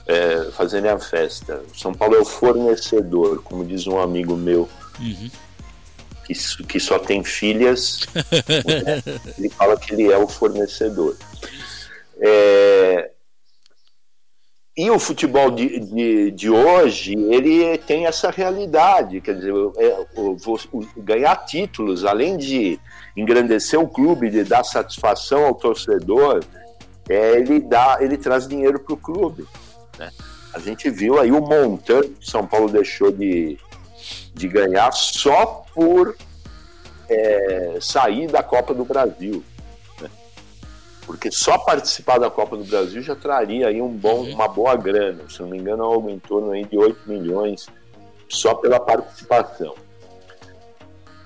é, fazerem a festa. São Paulo é o fornecedor, como diz um amigo meu, uhum. que, que só tem filhas. ele fala que ele é o fornecedor. É, e o futebol de, de, de, hoje, ele tem essa realidade, quer dizer, é, o, o, ganhar títulos, além de engrandecer o clube, de dar satisfação ao torcedor, é, ele dá, ele traz dinheiro para o clube. Né? A gente viu aí o montante que São Paulo deixou de, de ganhar só por é, sair da Copa do Brasil. Porque só participar da Copa do Brasil já traria aí um bom, uhum. uma boa grana. Se não me engano, algo em torno aí de 8 milhões só pela participação.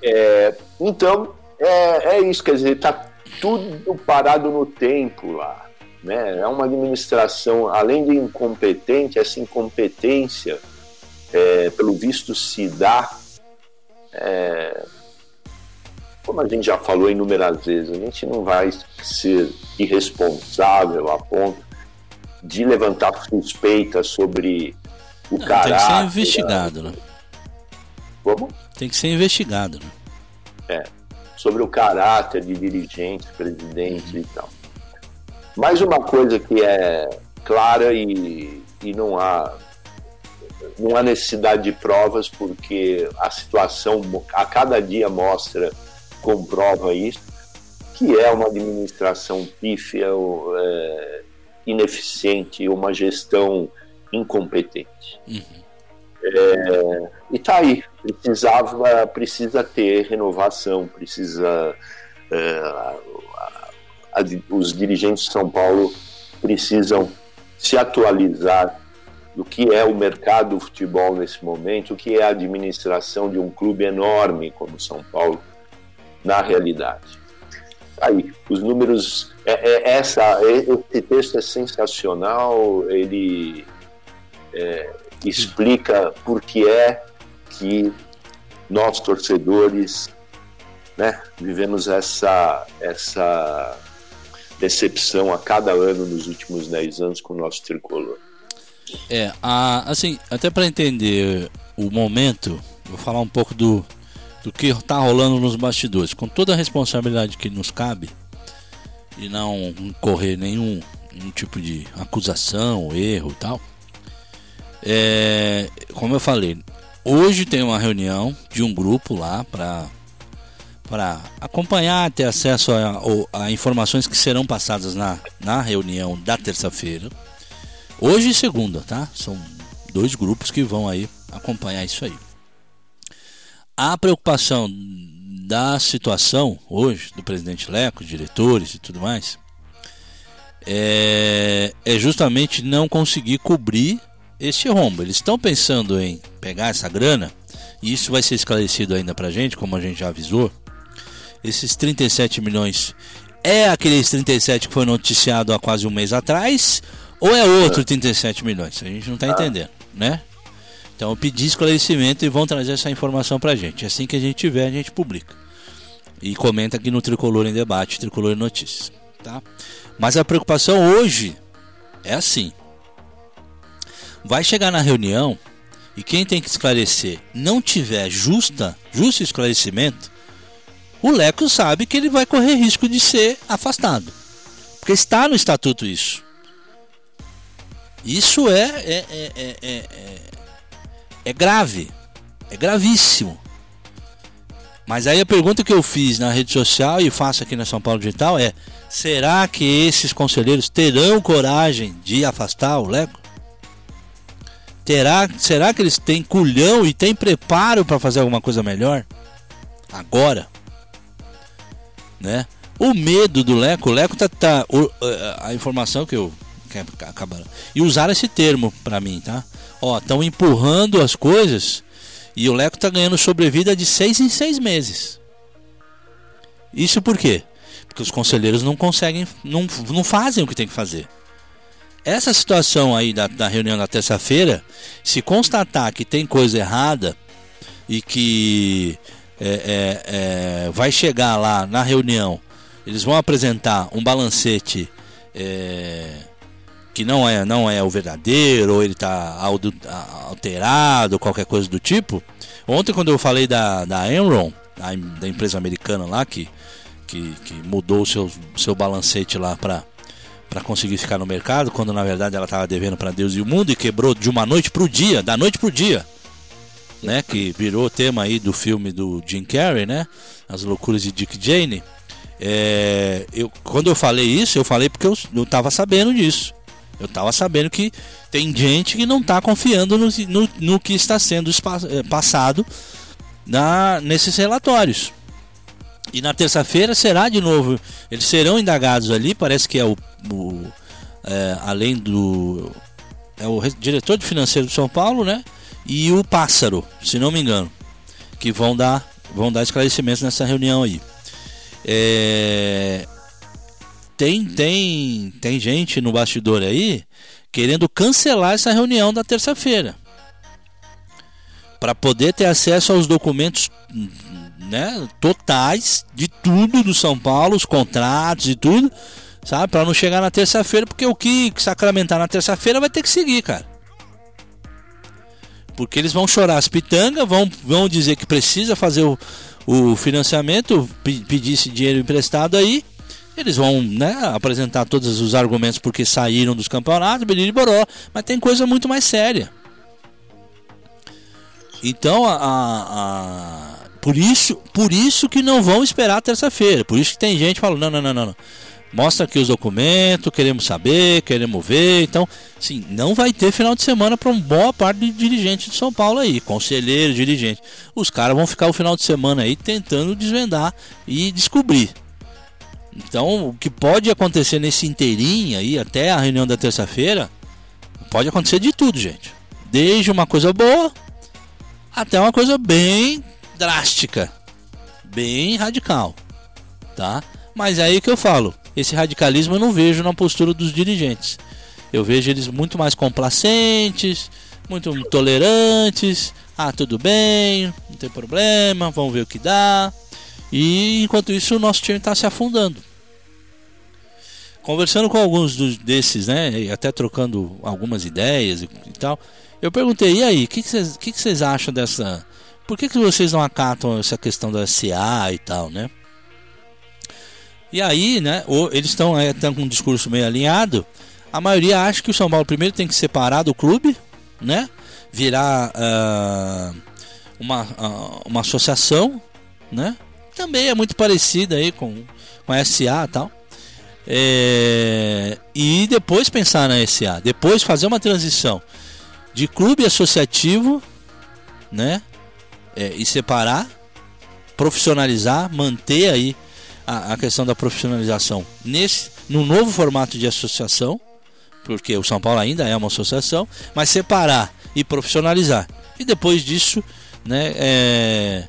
É, então, é, é isso, quer dizer, está tudo parado no tempo lá. Né? É uma administração, além de incompetente, essa incompetência, é, pelo visto, se dá, é, como a gente já falou inúmeras vezes, a gente não vai ser irresponsável a ponto de levantar suspeitas sobre o não, caráter. Tem que ser investigado, né? Como? Tem que ser investigado, né? É, sobre o caráter de dirigentes, presidentes uhum. e tal. Mais uma coisa que é clara e, e não há não há necessidade de provas porque a situação a cada dia mostra, comprova isso, que é uma administração pífia, é, ineficiente, uma gestão incompetente. Uhum. É, e tá aí, precisava, precisa ter renovação, precisa. É, a, a, os dirigentes de São Paulo precisam se atualizar do que é o mercado do futebol nesse momento, o que é a administração de um clube enorme como São Paulo na realidade. Aí, os números, é, é, essa, esse texto é sensacional, ele é, explica por que é que nós torcedores né, vivemos essa, essa decepção a cada ano nos últimos 10 anos com o nosso tricolor. É, a, assim, até para entender o momento, vou falar um pouco do, do que está rolando nos bastidores, com toda a responsabilidade que nos cabe e não correr nenhum, nenhum tipo de acusação, erro e tal. É, como eu falei, hoje tem uma reunião de um grupo lá para para acompanhar, ter acesso a, a, informações que serão passadas na, na reunião da terça-feira. Hoje e segunda, tá? São dois grupos que vão aí acompanhar isso aí. A preocupação da situação hoje do presidente Leco, diretores e tudo mais, é, é justamente não conseguir cobrir este rombo. Eles estão pensando em pegar essa grana, e isso vai ser esclarecido ainda pra gente, como a gente já avisou. Esses 37 milhões é aqueles 37 que foi noticiado há quase um mês atrás, ou é outro 37 milhões? A gente não está entendendo, né? Então eu pedi esclarecimento e vão trazer essa informação pra gente. Assim que a gente tiver, a gente publica. E comenta aqui no Tricolor em Debate, Tricolor em Notícias. Tá? Mas a preocupação hoje é assim. Vai chegar na reunião e quem tem que esclarecer não tiver justa, justo esclarecimento, o Leco sabe que ele vai correr risco de ser afastado. Porque está no estatuto isso. Isso é, é, é, é, é grave. É gravíssimo. Mas aí a pergunta que eu fiz na rede social e faço aqui na São Paulo Digital é: será que esses conselheiros terão coragem de afastar o Leco? Terá, será que eles têm culhão e têm preparo para fazer alguma coisa melhor? Agora, né? O medo do Leco, o Leco tá, tá o, a informação que eu acabaram e usaram esse termo para mim, tá? Ó, estão empurrando as coisas e o Leco tá ganhando sobrevida de seis em seis meses. Isso por quê? Porque os conselheiros não conseguem, não, não fazem o que tem que fazer. Essa situação aí da, da reunião da terça-feira, se constatar que tem coisa errada e que é, é, é, vai chegar lá na reunião, eles vão apresentar um balancete é, que não é, não é o verdadeiro, ou ele está alterado, qualquer coisa do tipo. Ontem, quando eu falei da, da Enron, da empresa americana lá, que, que, que mudou o seu, seu balancete lá para para conseguir ficar no mercado, quando na verdade ela estava devendo para Deus e o mundo e quebrou de uma noite para o dia, da noite para o dia, né? Que virou tema aí do filme do Jim Carrey, né? As loucuras de Dick Jane. É, eu, quando eu falei isso, eu falei porque eu, eu tava sabendo disso. Eu estava sabendo que tem gente que não está confiando no, no, no, que está sendo eh, passado na, nesses relatórios. E na terça-feira será de novo. Eles serão indagados ali, parece que é o. o é, além do. É o diretor de financeiro de São Paulo, né? E o pássaro, se não me engano. Que vão dar, vão dar esclarecimentos nessa reunião aí. É, tem, tem, tem gente no bastidor aí querendo cancelar essa reunião da terça-feira. Para poder ter acesso aos documentos né, totais de tudo do São Paulo, os contratos e tudo, sabe? Para não chegar na terça-feira, porque o que sacramentar na terça-feira vai ter que seguir, cara. Porque eles vão chorar as pitangas, vão, vão dizer que precisa fazer o, o financiamento, pedir esse dinheiro emprestado aí eles vão né, apresentar todos os argumentos porque saíram dos campeonatos, boró, mas tem coisa muito mais séria. Então, a, a, por isso, por isso que não vão esperar terça-feira. Por isso que tem gente falando, não, não, não, não. Mostra aqui os documentos, queremos saber, queremos ver. Então, sim, não vai ter final de semana para uma boa parte de dirigentes de São Paulo aí, conselheiro, dirigente. Os caras vão ficar o final de semana aí tentando desvendar e descobrir. Então, o que pode acontecer nesse inteirinho aí, até a reunião da terça-feira, pode acontecer de tudo, gente. Desde uma coisa boa até uma coisa bem drástica, bem radical, tá? Mas é aí que eu falo, esse radicalismo eu não vejo na postura dos dirigentes. Eu vejo eles muito mais complacentes, muito tolerantes. Ah, tudo bem, não tem problema, vamos ver o que dá. E enquanto isso, o nosso time está se afundando. Conversando com alguns dos, desses, né, até trocando algumas ideias e, e tal, eu perguntei, e aí, o que, vocês que, que acham dessa. Por que, que vocês não acatam essa questão da SA e tal, né? E aí, né, eles estão é, com um discurso meio alinhado. A maioria acha que o São Paulo primeiro tem que separar do clube, né? Virar uh, uma, uh, uma associação, né? Também é muito parecida aí com, com a SA e tal. É, e depois pensar na SA, depois fazer uma transição de clube associativo, né? É, e separar, profissionalizar, manter aí a, a questão da profissionalização nesse no novo formato de associação, porque o São Paulo ainda é uma associação, mas separar e profissionalizar. E depois disso, né, é,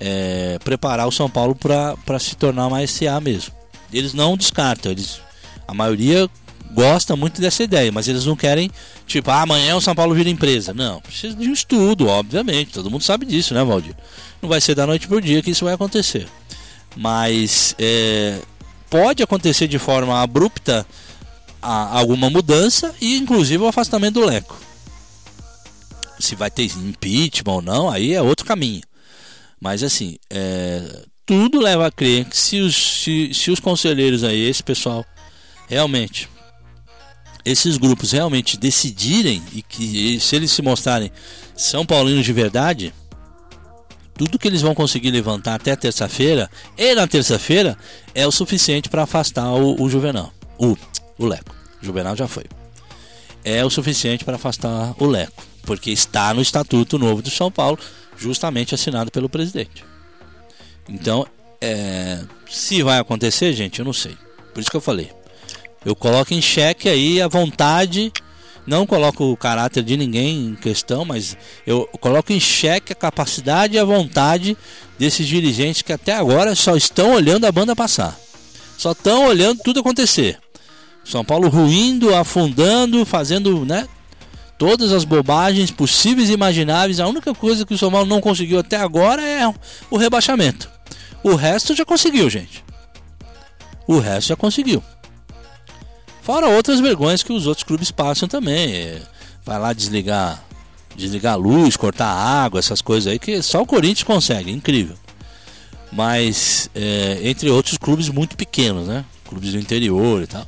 é, preparar o São Paulo para se tornar uma SA mesmo. Eles não descartam, eles, a maioria gosta muito dessa ideia, mas eles não querem, tipo, ah, amanhã o São Paulo vira empresa. Não, precisa de um estudo, obviamente, todo mundo sabe disso, né, Valdir? Não vai ser da noite para o dia que isso vai acontecer mas é, pode acontecer de forma abrupta a, alguma mudança e inclusive o afastamento do Leco. Se vai ter impeachment ou não, aí é outro caminho. Mas assim, é, tudo leva a crer que se os, se, se os conselheiros aí, esse pessoal, realmente, esses grupos realmente decidirem e que se eles se mostrarem São Paulinos de verdade, tudo que eles vão conseguir levantar até terça-feira, e na terça-feira, é o suficiente para afastar o, o, Juvenal. O, o Leco. O Juvenal já foi. É o suficiente para afastar o Leco. Porque está no Estatuto Novo de São Paulo, justamente assinado pelo presidente. Então, é, se vai acontecer, gente, eu não sei. Por isso que eu falei. Eu coloco em xeque aí a vontade não coloco o caráter de ninguém em questão, mas eu coloco em xeque a capacidade e a vontade desses dirigentes que até agora só estão olhando a banda passar. Só estão olhando tudo acontecer. São Paulo ruindo, afundando, fazendo, né? Todas as bobagens possíveis e imagináveis. A única coisa que o São Paulo não conseguiu até agora é o rebaixamento. O resto já conseguiu, gente. O resto já conseguiu. Fora outras vergonhas que os outros clubes passam também. Vai lá desligar, desligar a luz, cortar a água, essas coisas aí que só o Corinthians consegue, incrível. Mas é, entre outros clubes muito pequenos, né? Clubes do interior e tal.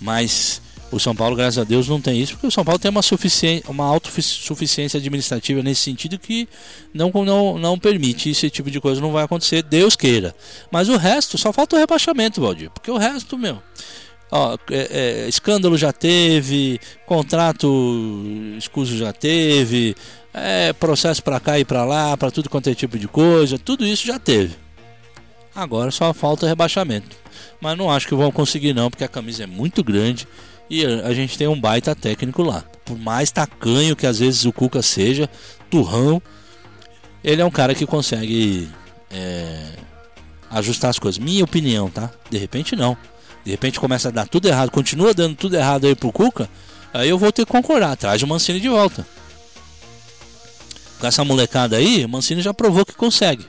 Mas o São Paulo, graças a Deus, não tem isso, porque o São Paulo tem uma, suficiência, uma autossuficiência administrativa nesse sentido que não, não, não permite esse tipo de coisa não vai acontecer, Deus queira. Mas o resto, só falta o rebaixamento, Valdir, porque o resto, meu, Ó, é, é, escândalo já teve, contrato escuso já teve, é, processo para cá e para lá, para tudo quanto é tipo de coisa, tudo isso já teve. Agora só falta rebaixamento. Mas não acho que vão conseguir não, porque a camisa é muito grande e a gente tem um baita técnico lá. Por mais tacanho que às vezes o Cuca seja, turrão, ele é um cara que consegue é, ajustar as coisas. Minha opinião, tá? De repente não de repente começa a dar tudo errado, continua dando tudo errado aí pro Cuca, aí eu vou ter que concordar, traz o Mancini de volta. Com essa molecada aí, o Mancini já provou que consegue.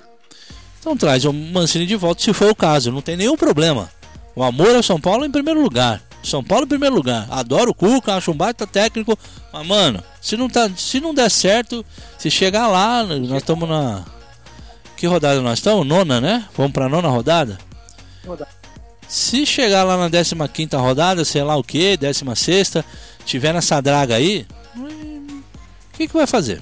Então traz o Mancini de volta se for o caso, não tem nenhum problema. O amor ao São Paulo em primeiro lugar. São Paulo em primeiro lugar. Adoro o Cuca, acho um baita técnico. Mas, mano, se não, tá, se não der certo, se chegar lá, nós estamos na. Que rodada nós estamos? Nona, né? Vamos pra nona rodada? Rodada. Se chegar lá na 15 rodada, sei lá o que, 16, tiver nessa draga aí, o que, que vai fazer?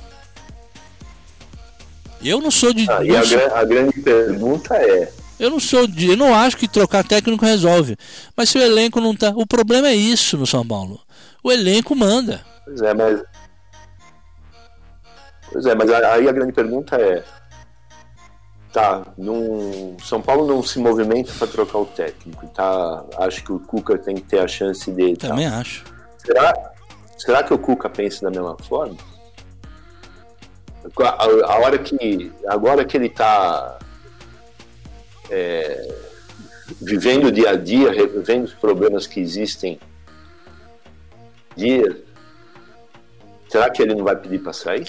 Eu não sou de. Ah, e a, a, grande pergunta é: Eu não sou de, eu não acho que trocar técnico resolve. Mas se o elenco não tá, o problema é isso no São Paulo. O elenco manda. Pois é, mas Pois é, mas aí a grande pergunta é tá, num, São Paulo não se movimenta para trocar o técnico, tá? Acho que o Cuca tem que ter a chance dele. Tá? Também acho. Será, será que o Cuca pensa da mesma forma? A, a hora que agora que ele está é, vivendo o dia a dia, revendo os problemas que existem dia, será que ele não vai pedir para sair?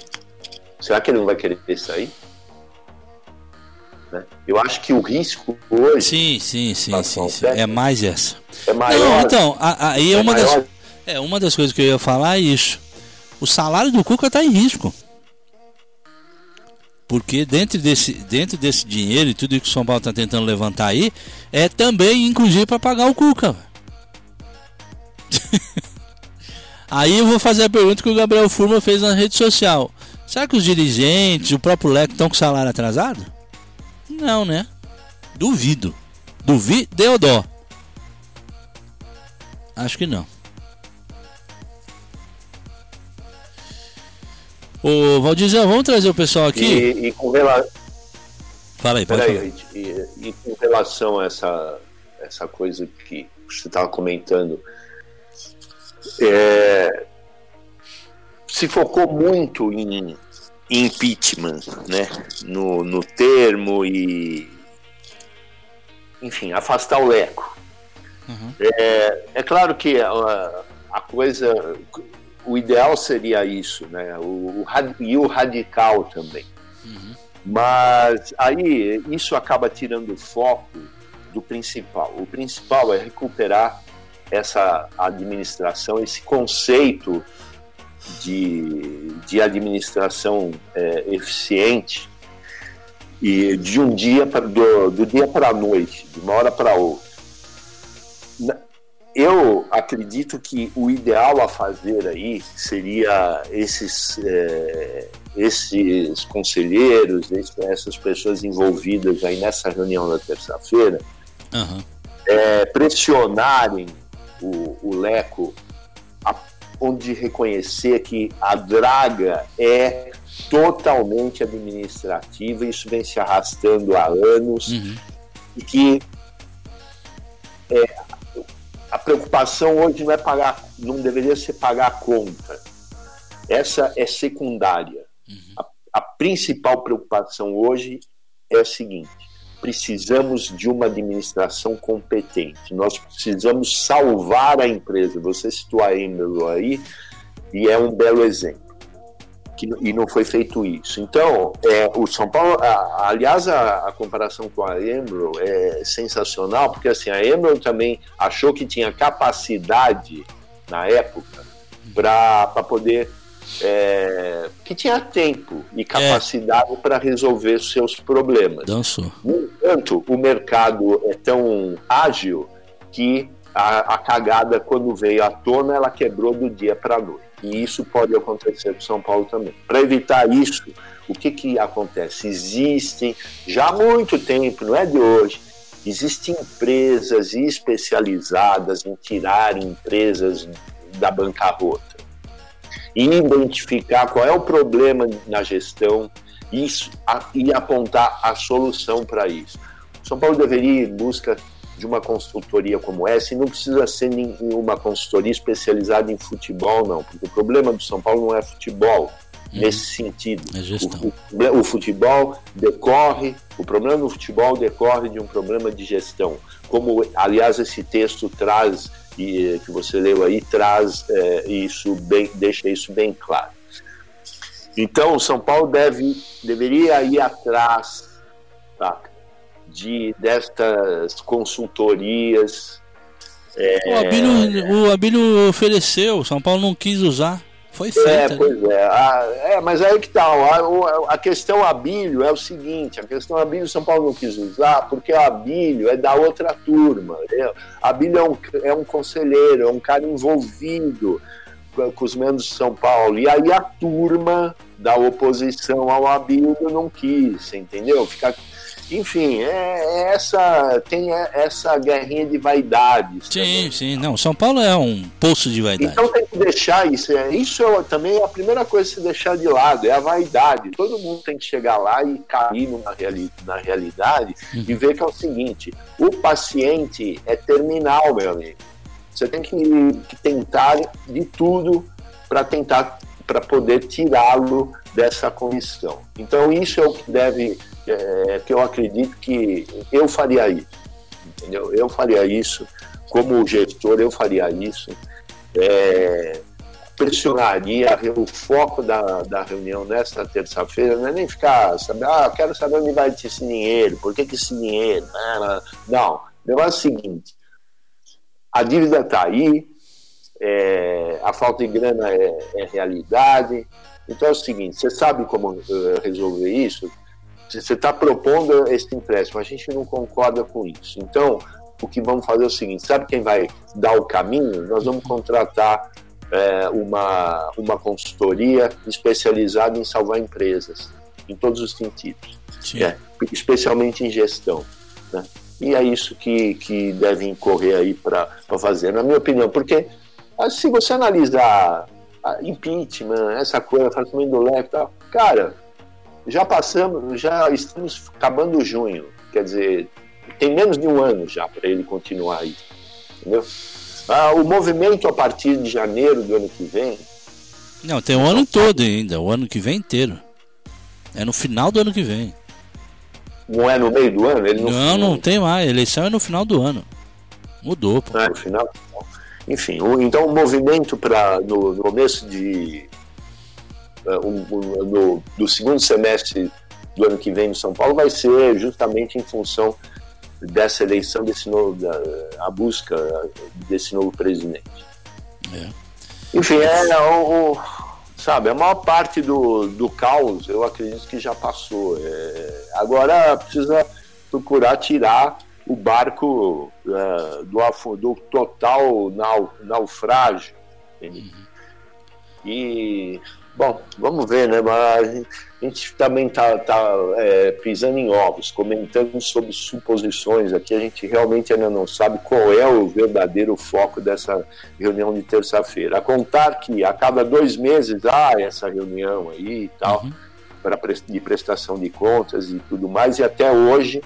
Será que ele não vai querer sair? Né? Eu acho que o risco hoje. Sim, sim, sim, sim, sim. é mais essa. É maior. Não, então, aí é, é uma maior. das. É, uma das coisas que eu ia falar é isso. O salário do Cuca está em risco. Porque dentro desse, dentro desse dinheiro e tudo que o São Paulo está tentando levantar aí, é também, inclusive, para pagar o Cuca. aí eu vou fazer a pergunta que o Gabriel Furma fez na rede social. Será que os dirigentes, o próprio Leco estão com salário atrasado? Não, né? Duvido. Duvido, deu dó. Acho que não. Ô, Valdizão, vamos trazer o pessoal aqui? E, e com relação. Fala aí, pode aí, e, e, com relação a essa, essa coisa que você estava comentando, é, se focou muito em, impeachment, né? No, no termo e. Enfim, afastar o Leco. Uhum. É, é claro que a, a, coisa. O ideal seria isso, né? O, o, e o radical também. Uhum. Mas aí isso acaba tirando o foco do principal. O principal é recuperar essa administração, esse conceito de, de administração é, eficiente e de um dia para do, do dia para a noite, de uma hora para outra. Eu acredito que o ideal a fazer aí seria esses, é, esses conselheiros, essas pessoas envolvidas aí nessa reunião da terça-feira, uhum. é, pressionarem o, o Leco onde reconhecer que a draga é totalmente administrativa, isso vem se arrastando há anos, uhum. e que a preocupação hoje não é pagar, não deveria ser pagar a conta. Essa é secundária. Uhum. A, a principal preocupação hoje é a seguinte: precisamos de uma administração competente. Nós precisamos salvar a empresa. Você citou a Emerald aí e é um belo exemplo. Que, e não foi feito isso. Então, é, o São Paulo, a, aliás, a, a, comparação com a Emerald é sensacional, porque assim, a Emerald também achou que tinha capacidade na época para poder é, que tinha tempo e capacidade é. para resolver seus problemas. Dançou. No entanto, o mercado é tão ágil que a, a cagada, quando veio à tona, ela quebrou do dia para a noite. E isso pode acontecer com São Paulo também. Para evitar isso, o que, que acontece? Existem, já há muito tempo, não é de hoje, existem empresas especializadas em tirar empresas da bancarrota e identificar qual é o problema na gestão a, e apontar a solução para isso. São Paulo deveria ir em busca de uma consultoria como essa, e não precisa ser nenhuma consultoria especializada em futebol, não, porque o problema do São Paulo não é futebol, uhum. nesse sentido. É o, o, o, futebol decorre, o problema do futebol decorre de um problema de gestão. Como, aliás, esse texto traz e, que você leu aí traz é, isso bem, deixa isso bem claro. Então, o São Paulo deve, deveria ir atrás de destas consultorias. É... O, Abílio, o Abílio ofereceu, o São Paulo não quis usar. Foi feita. É, né? pois é. Ah, é, mas aí que tá. A, a questão Abílio é o seguinte: a questão Abílio São Paulo não quis usar porque o Abílio é da outra turma. Né? Abílio é um, é um conselheiro, é um cara envolvido com os membros de São Paulo. E aí a turma da oposição ao Abílio não quis, entendeu? Ficar enfim, é, é essa tem essa guerrinha de vaidades. Sim, também. sim, não. São Paulo é um poço de vaidade. Então tem que deixar isso. É, isso é, também é a primeira coisa a se deixar de lado, é a vaidade. Todo mundo tem que chegar lá e cair numa reali na realidade uhum. e ver que é o seguinte: o paciente é terminal, meu amigo. Você tem que, que tentar de tudo para tentar para poder tirá-lo dessa condição. Então isso é o que deve é, que eu acredito que eu faria isso, entendeu? Eu faria isso, como gestor, eu faria isso. É, pressionaria o foco da, da reunião nesta terça-feira não é nem ficar saber, ah, quero saber onde vai esse dinheiro, por que, que esse dinheiro? Não, o negócio é o seguinte: a dívida está aí, é, a falta de grana é, é, realidade. Então é o seguinte: você sabe como uh, resolver isso? Você está propondo esse empréstimo, a gente não concorda com isso. Então, o que vamos fazer é o seguinte: sabe quem vai dar o caminho? Nós vamos contratar é, uma, uma consultoria especializada em salvar empresas, em todos os sentidos, é, especialmente em gestão. Né? E é isso que, que devem correr aí para fazer, na minha opinião, porque ah, se você analisar impeachment, essa coisa, afastamento do leque e tal, cara, já passamos, já estamos acabando junho, quer dizer, tem menos de um ano já para ele continuar aí, entendeu? Ah, o movimento a partir de janeiro do ano que vem. Não, tem o um ano todo ainda, o ano que vem inteiro. É no final do ano que vem. Não é no meio do ano? Ele não, não, não tem mais. A eleição é no final do ano. Mudou, pô. É, no final. Enfim, o, então o movimento para no, no, começo de um, no, do segundo semestre do ano que vem no São Paulo vai ser justamente em função dessa eleição, desse novo, da, a busca desse novo presidente. É. Enfim, é o, sabe, a maior parte do, do caos eu acredito que já passou. É, agora precisa procurar tirar o barco uh, do, do total nau, naufrágio. Uhum. E Bom, vamos ver, né? Mas a gente também está tá, é, pisando em ovos, comentando sobre suposições aqui. A gente realmente ainda não sabe qual é o verdadeiro foco dessa reunião de terça-feira. A contar que a cada dois meses há essa reunião aí e tal, uhum. de prestação de contas e tudo mais, e até hoje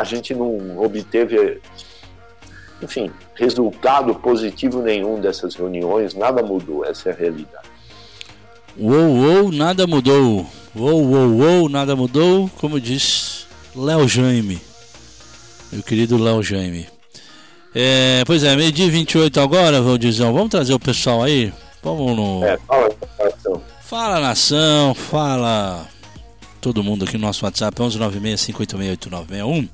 a gente não obteve enfim, resultado positivo nenhum dessas reuniões, nada mudou, essa é a realidade. Uou, uou, nada mudou. Uou, uou, uou, nada mudou, como diz Léo Jaime, meu querido Léo Jaime. É, pois é, meio dia 28 agora, Valdizão, vamos trazer o pessoal aí? Vamos no... É, fala, nação. Fala, nação, fala todo mundo aqui no nosso WhatsApp, 11965868961.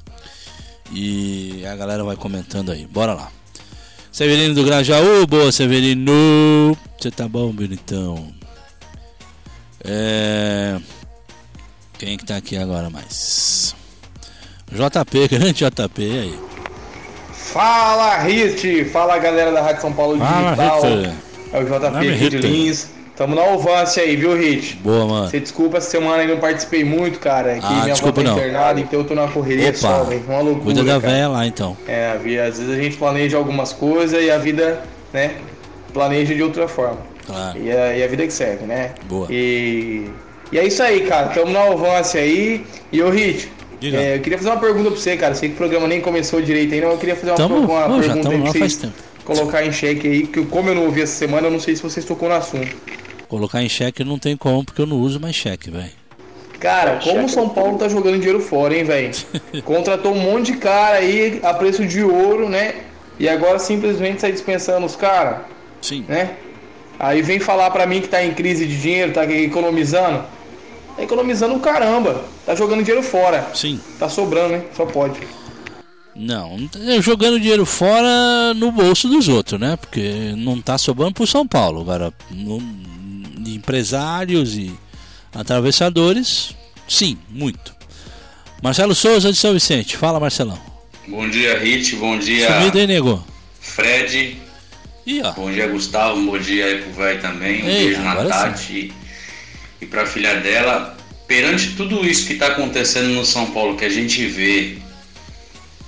E a galera vai comentando aí. Bora lá. Severino do Grajaú, boa Severino. Você tá bom, bonitão? É... Quem que tá aqui agora mais? JP, grande JP, e aí? Fala, Hit! Fala, galera da Rádio São Paulo Fala, Digital. Hit. É o JP Hit Lins. Tamo na ovância aí, viu, Hit? Boa, mano. Você desculpa essa semana aí não participei muito, cara. Que ah, minha desculpa avó tá internada, então eu tô na correria Opa, só, velho. Uma loucura. Cuida da véia lá, então. É, às vezes a gente planeja algumas coisas e a vida, né, planeja de outra forma. Claro. E a, e a vida que serve, né? Boa. E, e é isso aí, cara. Tamo na ovância aí. E o Hit, é, eu queria fazer uma pergunta pra você, cara. Sei que o programa nem começou direito ainda, mas eu queria fazer uma, tamo, uma pô, pergunta aí pra vocês colocar em xeque aí, que como eu não ouvi essa semana, eu não sei se vocês tocou no assunto. Colocar em xeque não tem como, porque eu não uso mais cheque, velho. Cara, como o São Paulo tá jogando dinheiro fora, hein, velho? Contratou um monte de cara aí a preço de ouro, né? E agora simplesmente sai dispensando os caras. Sim. Né? Aí vem falar pra mim que tá em crise de dinheiro, tá economizando. Tá economizando um caramba. Tá jogando dinheiro fora. Sim. Tá sobrando, né? Só pode. Não, jogando dinheiro fora no bolso dos outros, né? Porque não tá sobrando pro São Paulo. Agora, no, de empresários e atravessadores, sim, muito. Marcelo Souza de São Vicente, fala Marcelão. Bom dia, Rit, bom dia. Sumido aí, nego. Fred. Ih, ó. Bom dia, Gustavo, bom dia aí pro velho também. Um Ei, beijo na Tati sim. e pra filha dela. perante tudo isso que está acontecendo no São Paulo, que a gente vê,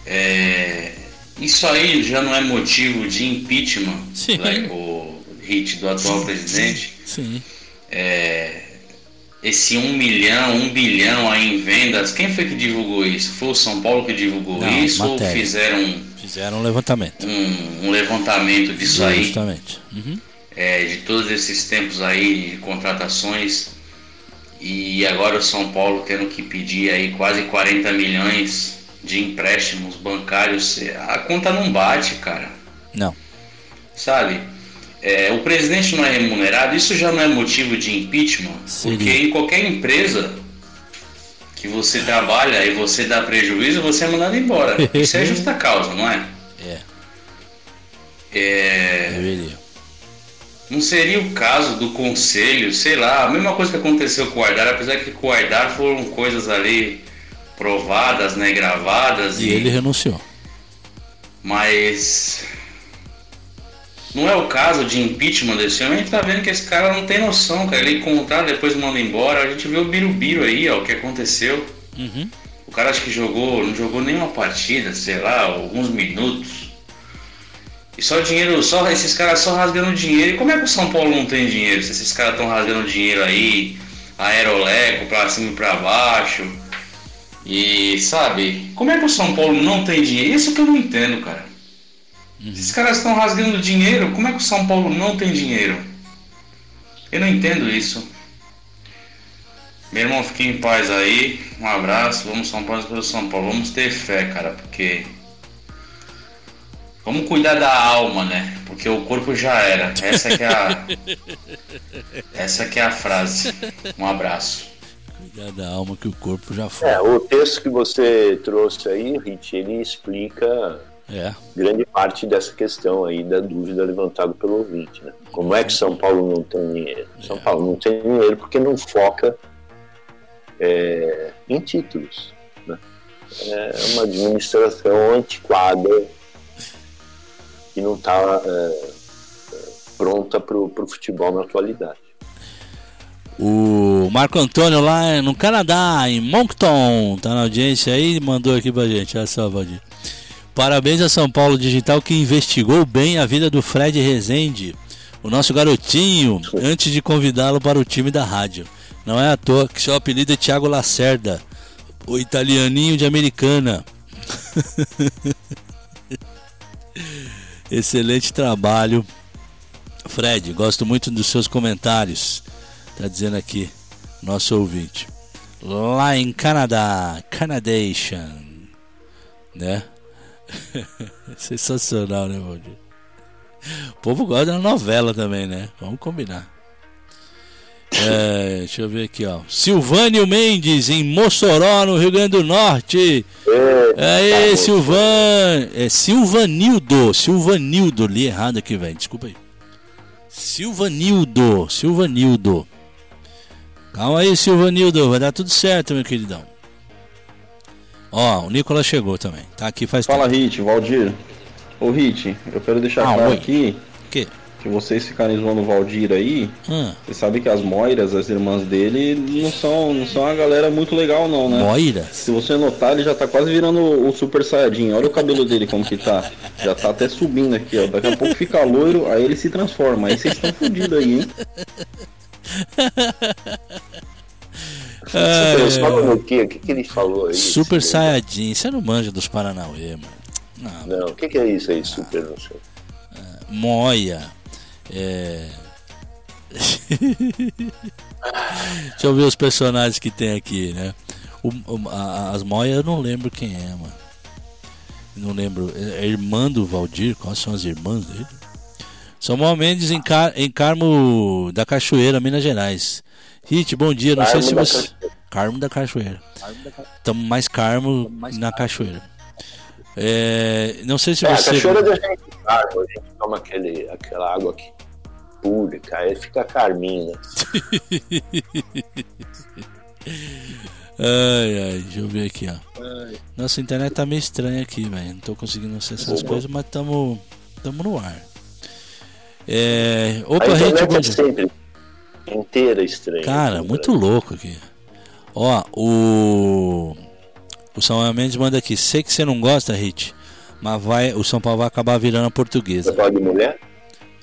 é, isso aí já não é motivo de impeachment, Sim. like o hit do atual presidente. Sim. É, esse um milhão, um bilhão aí em vendas, quem foi que divulgou isso? Foi o São Paulo que divulgou Não, isso matéria. ou fizeram Fizeram um levantamento. um, um levantamento disso aí? Justamente. Uhum. é, de todos esses tempos aí de contratações e agora o São Paulo tendo que pedir aí quase 40 milhões de empréstimos bancários, a conta não bate, cara, Não. sabe? É, o presidente não é remunerado, isso já não é motivo de impeachment, Seria. porque em qualquer empresa que você trabalha e você dá prejuízo, você é mandado embora. Isso é justa causa, não é? É, É, deveria. Não seria o caso do conselho, sei lá, a mesma coisa que aconteceu com o Ardar, apesar que com o Ardar foram coisas ali provadas, né, gravadas E ele renunciou. mas não é o caso de impeachment desse homem, a gente tá vendo que esse cara não tem noção, cara, ele contrata, depois manda embora, a gente vê o Birubiru aí, ó, o que aconteceu. Uhum. O cara acho que jogou, não jogou nenhuma partida, sei lá, alguns minutos. E só dinheiro, só esses caras só rasgando dinheiro. E como é que o São Paulo não tem dinheiro? Se esses caras estão rasgando dinheiro aí, aeroleco pra cima e pra baixo. E sabe, como é que o São Paulo não tem dinheiro? Isso que eu não entendo, cara. Esses caras estão rasgando dinheiro, como é que o São Paulo não tem dinheiro? Eu não entendo isso. Meu irmão, fique em paz aí. Um abraço. Vamos São Paulo pelo São Paulo. Vamos ter fé, cara, porque. Vamos cuidar da alma, né? Porque o corpo já era. Essa que é a. Essa que é a frase. Um abraço. Cuidar da alma que o corpo já foi. É, o texto que você trouxe aí, Rich, ele explica É. grande parte dessa questão aí da dúvida levantada pelo ouvinte, né? Como é que São Paulo não tem dinheiro? São Paulo não tem dinheiro porque não foca é, em títulos, né? É uma administração antiquada que não está pronta para o futebol na atualidade. O Marco Antônio lá no Canadá, em Moncton, tá na audiência aí, mandou aqui pra gente. Olha só, Valdir. Parabéns a São Paulo Digital que investigou bem a vida do Fred Rezende, o nosso garotinho, antes de convidá-lo para o time da rádio. Não é à toa que seu apelido é Thiago Lacerda, o italianinho de Americana. Excelente trabalho, Fred. Gosto muito dos seus comentários. Tá dizendo aqui, nosso ouvinte. Lá em Canadá, Canadation. Né? Sensacional, né, Valdir? O povo gosta da novela também, né? Vamos combinar. É, deixa eu ver aqui, ó. Silvânio Mendes, em Mossoró, no Rio Grande do Norte. Aê, tá Silvan... É Silvanildo. Silvanildo. Li errado aqui, velho. Desculpa aí. Silvanildo. Silvanildo. Calma aí, Silvanildo. Vai dar tudo certo, meu queridão. Ó, o Nicolas chegou também. Tá aqui faz Fala, tempo. Hit, Valdir. Ô, Hit, eu quero deixar Ah, claro oi. aqui Que? que vocês ficarem zoando o Valdir aí. Hã? Você sabe que as Moiras, as irmãs dele, não são, não são uma galera muito legal, não, né? Moiras? Se você notar, ele já tá quase virando o, o Super Saiyajin. Olha o cabelo dele como que tá. Já tá até subindo aqui, ó. Daqui a pouco fica loiro, aí ele se transforma. Aí vocês estão fodidos aí, hein? É, só? O que, que ele falou aí? Super Saiyajin. Você não manja dos Paranauê, mano. Não, Não, o que, que é isso aí, super não sei. Moia. É... Deixa eu ver os personagens que tem aqui, né? O, o- a- as Moia eu não lembro quem é, mano. Não lembro. É a irmã do Valdir? Quais são as irmãs dele? Samuel Mendes em, Car em Carmo da Cachoeira, Minas Gerais. Hit, bom dia. Não sei se você. Cachoeira. Carmo da Cachoeira. Estamos mais Carmo na Cachoeira. É, não sei se É, a você. cachoeira da gente carmo, a gente toma aquele, aquela água aqui cara, aí fica carminho, né? Ai, ai, deixa eu ver aqui, ó. Nossa, a internet tá meio estranha aqui, velho. Não tô conseguindo acessar as coisas, mas tamo, tamo no ar. É... Opa, a gente, bom é dia. sempre inteira estranha. Cara, no muito louco aqui. Ó, o. O Samuel Mendes manda aqui. Sei que você não gosta, Hit, mas vai, o São Paulo vai acabar virando a Você portuguesa. fala de mulher?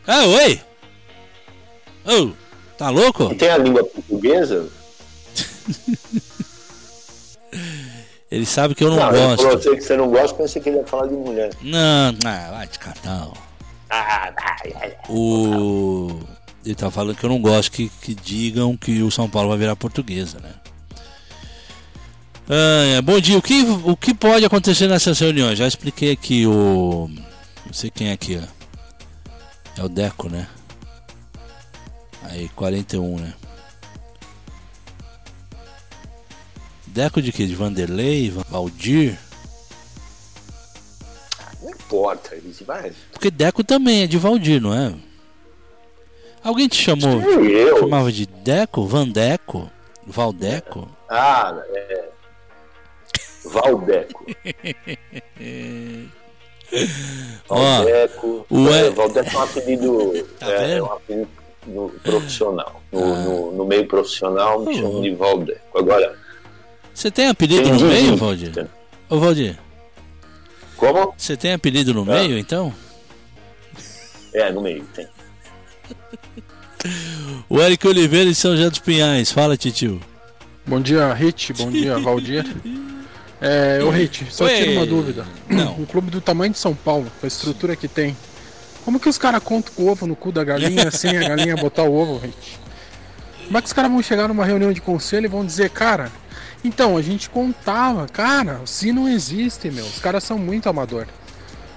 Ah, oi! Ô, tá louco? Tem a língua portuguesa? Ele sabe que eu não, Não, ele falou, gosto. eu sei que você não gosta, pensei que ele ia falar de mulher. Não, ah, vai de cartão. Ah, ai, ai. O. Ele tá falando que eu não gosto que, que digam que o São Paulo vai virar portuguesa, né? Ah, é. Bom dia, o que, o que pode acontecer nessas reuniões? Já expliquei aqui o. Não sei quem é aqui, ó. É o Deco, né? Aí, 41, né? Deco de quê? De Vanderlei? Valdir? Não importa, ele vai. Porque Deco também é de Valdir, não é? Alguém te chamou? Eu? Chamava de Deco? Vandeco? Valdeco? Ah, é. Valdeco. Ó, Valdeco. o é, Valdeco é um apelido, Tá é, é um apelido no- profissional. No, Ah. no- no meio profissional me Uhum. chamam de Valdeco. Agora, Você tem apelido Tem no meio, Valdir? Ô, Valdir, como? você tem apelido no meio, então? É, no meio, tem. O Eric Oliveira de São José dos Pinhais. Fala, titio. Bom dia, Hit. Bom dia, Valdir. É, ô Hit, só Oi. tiro uma dúvida. Não. Um clube do tamanho de São Paulo, com a estrutura que tem, como que os caras contam com o ovo no cu da galinha sem a galinha botar o ovo, Hit? Como é que os caras vão chegar numa reunião de conselho e vão dizer, cara, então, a gente contava, cara, se não existe, meu, os caras são muito amador.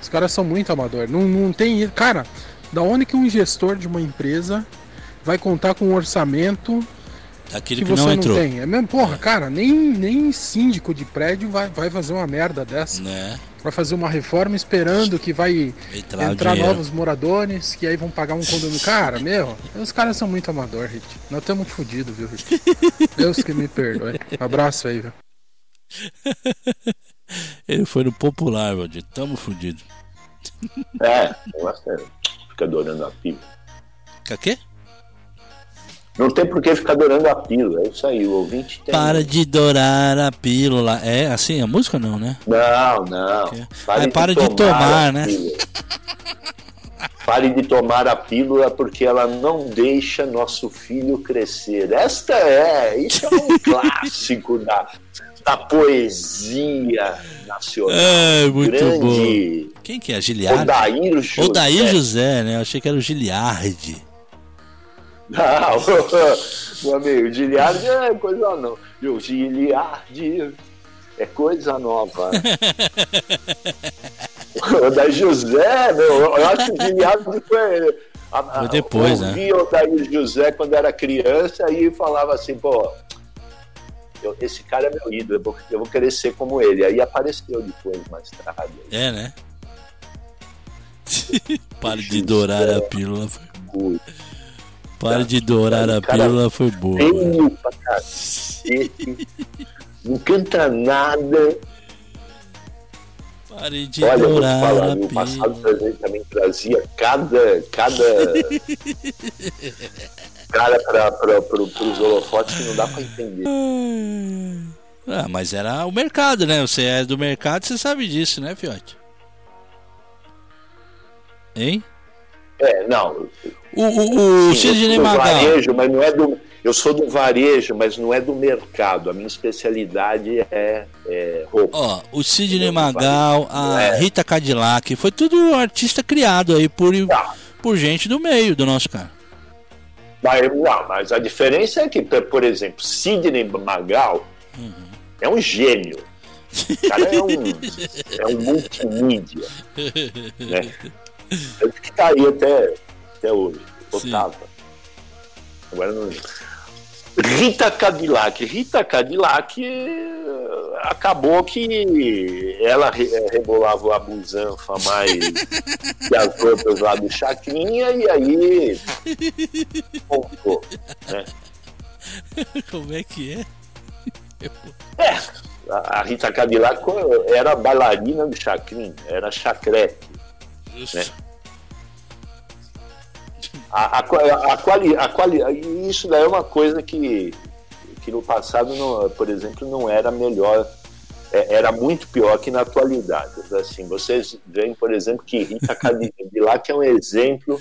Os caras são muito amador. Não, não tem. Cara, da onde que um gestor de uma empresa vai contar com um orçamento Aquele que que, você não não, entrou. tem. É mesmo, porra, cara, nem, nem síndico de prédio vai, vai fazer uma merda dessa. Né? Vai fazer uma reforma esperando que vai Entrar, entrar novos moradores, que aí vão pagar um condomínio. Cara, meu, os caras são muito amador, Rit. Nós estamos fodidos, viu, Rit? Deus que me perdoe. Abraço aí, viu? Ele foi no popular, Valdir. Tamo fudido. É, o negócio é, fica adorando a pílula. Quer quê? Não tem por que ficar adorando a pílula, é isso aí, o ouvinte tem. Para de dourar a pílula. É assim a música não, né? Não, não. Que? Ah, para de a tomar, né? pílula. Pare de tomar a pílula porque ela não deixa nosso filho crescer. Esta é, isso é um clássico da, da poesia nacional. É, muito Grande Quem que é? Giliardi? Odair José. Odair José, né? Eu achei que era o Giliardi. Não, meu amigo, Giliardi é coisa não. O Giliardi é coisa nova. o da José, meu, eu acho que o Giliardi foi. A, a, Foi depois, eu né? vi o Daí José quando era criança e falava assim, pô, eu- esse cara é meu ídolo, eu vou, eu vou querer ser como ele. Aí apareceu depois, mais tarde. É, né? Pare de dourar a pílula. Foi... Muito. Pare de dourar a pílula foi boa. Feio pra cacete. Não canta nada. Pare de Olha, eu vou te dourar falar, a no passado pílula. presente também trazia cada, cada cara para pra, pro, pros holofotes que não dá pra entender. Ah, mas era o mercado, né? Você é do mercado, você sabe disso, né, Fiote? Hein? É, não. O, o, o Sidney Magal. varejo, mas não é do. Eu sou do varejo, mas não é do mercado. A minha especialidade é, é roupa. Ó, o Sidney Magal, a É. Rita Cadillac, foi tudo artista criado aí por, Tá. por gente do meio do nosso cara. Mas, não, mas a diferença é que, por exemplo, Sidney Magal é um gênio. O cara é um, é um multimídia. Né? Ele que tá aí até, até hoje. Otava. Agora não. Rita Cadillac. Rita Cadillac eh, acabou que ela eh, rebolava a busanfa mais que as outras lá do Chacrinha e aí. Né? Como é que é? É, a Rita Cadillac era bailarina do Chacrinha, era chacrete. Né? A, a, a, quali, a quali, isso daí é uma coisa que, que no passado, não, por exemplo, não era melhor, é, era muito pior que na atualidade. Assim, vocês veem, por exemplo, que Rita Cadillac é um exemplo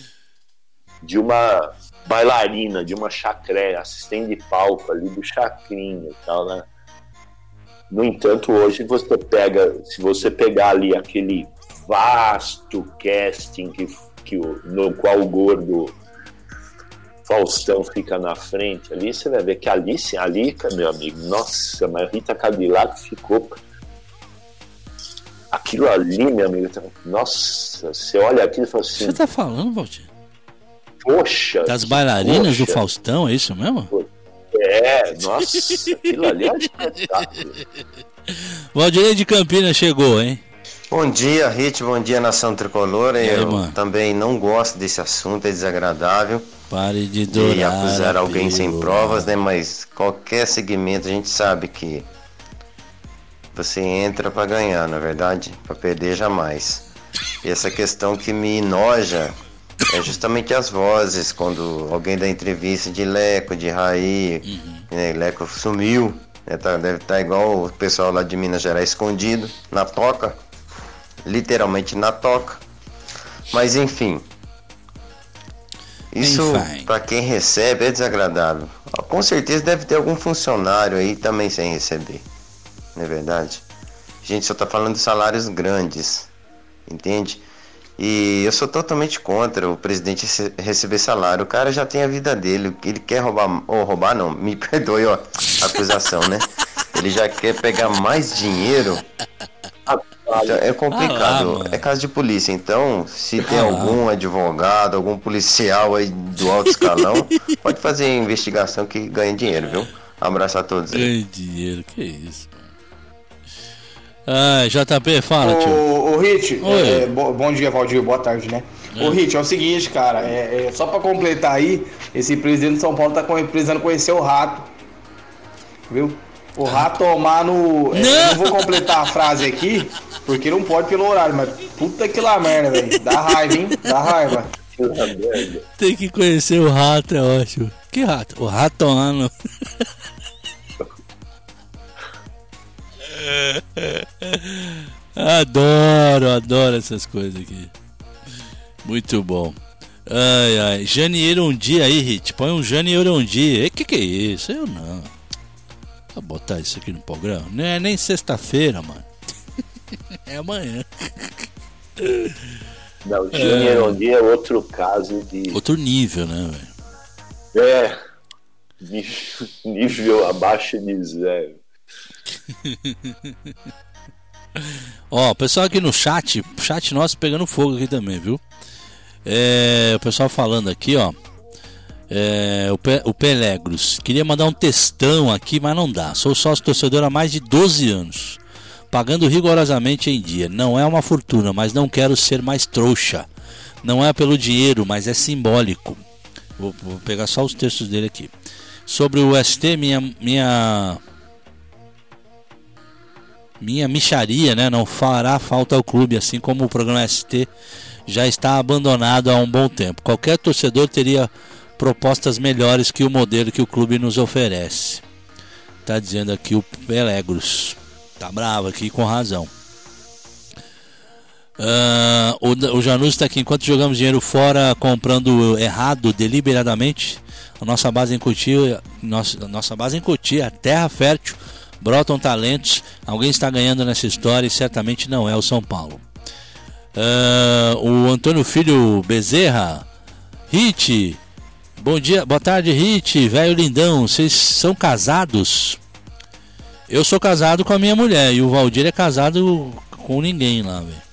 de uma bailarina, de uma chacré, assistente de palco ali do chacrinha e tal, né? No entanto, hoje você pega, se você pegar ali aquele vasto casting que, que, no qual o gordo Faustão fica na frente ali, você vai ver que ali, sim, ali, meu amigo, nossa, mas Rita Cadillac ficou. Aquilo ali, meu amigo, tá, nossa, você olha aquilo e fala assim. Você tá falando, Valdir? Poxa! Das bailarinas poxa. do Faustão, é isso mesmo? É, nossa, aquilo ali é espetáculo. Valdir de Campinas chegou, hein? Bom dia, Rit, bom dia, Nação Tricolor. Aí, Eu mano? também não gosto desse assunto, é desagradável. Pare de durar. E acusar alguém sem provas, né? Mas qualquer segmento a gente sabe que você entra para ganhar, na é verdade, para perder jamais. E essa questão que me enoja é justamente as vozes quando alguém dá entrevista de Leco, de Raí, uhum. né, Leco sumiu, né, tá, deve estar tá igual o pessoal lá de Minas Gerais escondido na toca, literalmente na toca. Mas enfim, isso para quem recebe é desagradável. Com certeza deve ter algum funcionário aí também sem receber, não é verdade? A gente só está falando de salários grandes, entende? E eu sou totalmente contra o presidente receber salário. O cara já tem a vida dele. Ele quer roubar. Ou roubar não, me perdoe ó, a acusação, né? Ele já quer pegar mais dinheiro. Então, é complicado. Ah, lá, é caso de polícia. Então, se tem ah, algum advogado, algum policial aí do alto escalão, pode fazer investigação que ganha dinheiro, viu? Abraço a todos. Ganha dinheiro, que isso. Ah, JP, fala, tio. Ô, Rit, é, bom dia, Valdir, boa tarde, né? É. Ô, Rit, é o seguinte, cara, é, é, só pra completar aí, esse presidente de São Paulo tá precisando conhecer o rato, viu? O rato tomar no. É, não. não vou completar a frase aqui, porque não pode pelo horário, mas puta que lá merda, velho. Dá raiva, hein? Dá raiva. Tem que conhecer o rato, é ótimo. Que rato? O rato tomar adoro, adoro essas coisas aqui. Muito bom. Ai, ai. Janeiro um dia aí, Hit. Põe um Janeiro um dia. Que, que é isso? Eu não. Vou botar isso aqui no programa. Não é nem sexta-feira, mano. é amanhã. Não, Janeiro é... dia é outro caso de. Outro nível, né, velho? É. Nível abaixo de zero. Ó, o pessoal aqui no chat, chat nosso pegando fogo aqui também, viu? É, o pessoal falando aqui, ó. É, o, Pe, o Pelegros. Queria mandar um textão aqui, mas não dá. Sou sócio torcedor há mais de 12 anos. Pagando rigorosamente em dia. Não é uma fortuna, mas não quero ser mais trouxa. Não é pelo dinheiro, mas é simbólico. Vou, vou pegar só os textos dele aqui. Sobre o ST, minha, minha minha micharia, né, não fará falta ao clube, assim como o programa ST já está abandonado há um bom tempo. Qualquer torcedor teria propostas melhores que o modelo que o clube nos oferece. Tá dizendo aqui o Pelegros. Tá bravo aqui com razão. Uh, o, o Janus está aqui. Enquanto jogamos dinheiro fora, comprando errado deliberadamente, a nossa base em Cotia, nossa, nossa base em Cotia, terra fértil brotam talentos, alguém está ganhando nessa história e certamente não é o São Paulo. Uh, o Antônio Filho Bezerra, Hit, bom dia, boa tarde, Hit, velho lindão, vocês são casados? Eu sou casado com a minha mulher e o Valdir é casado com ninguém lá, velho.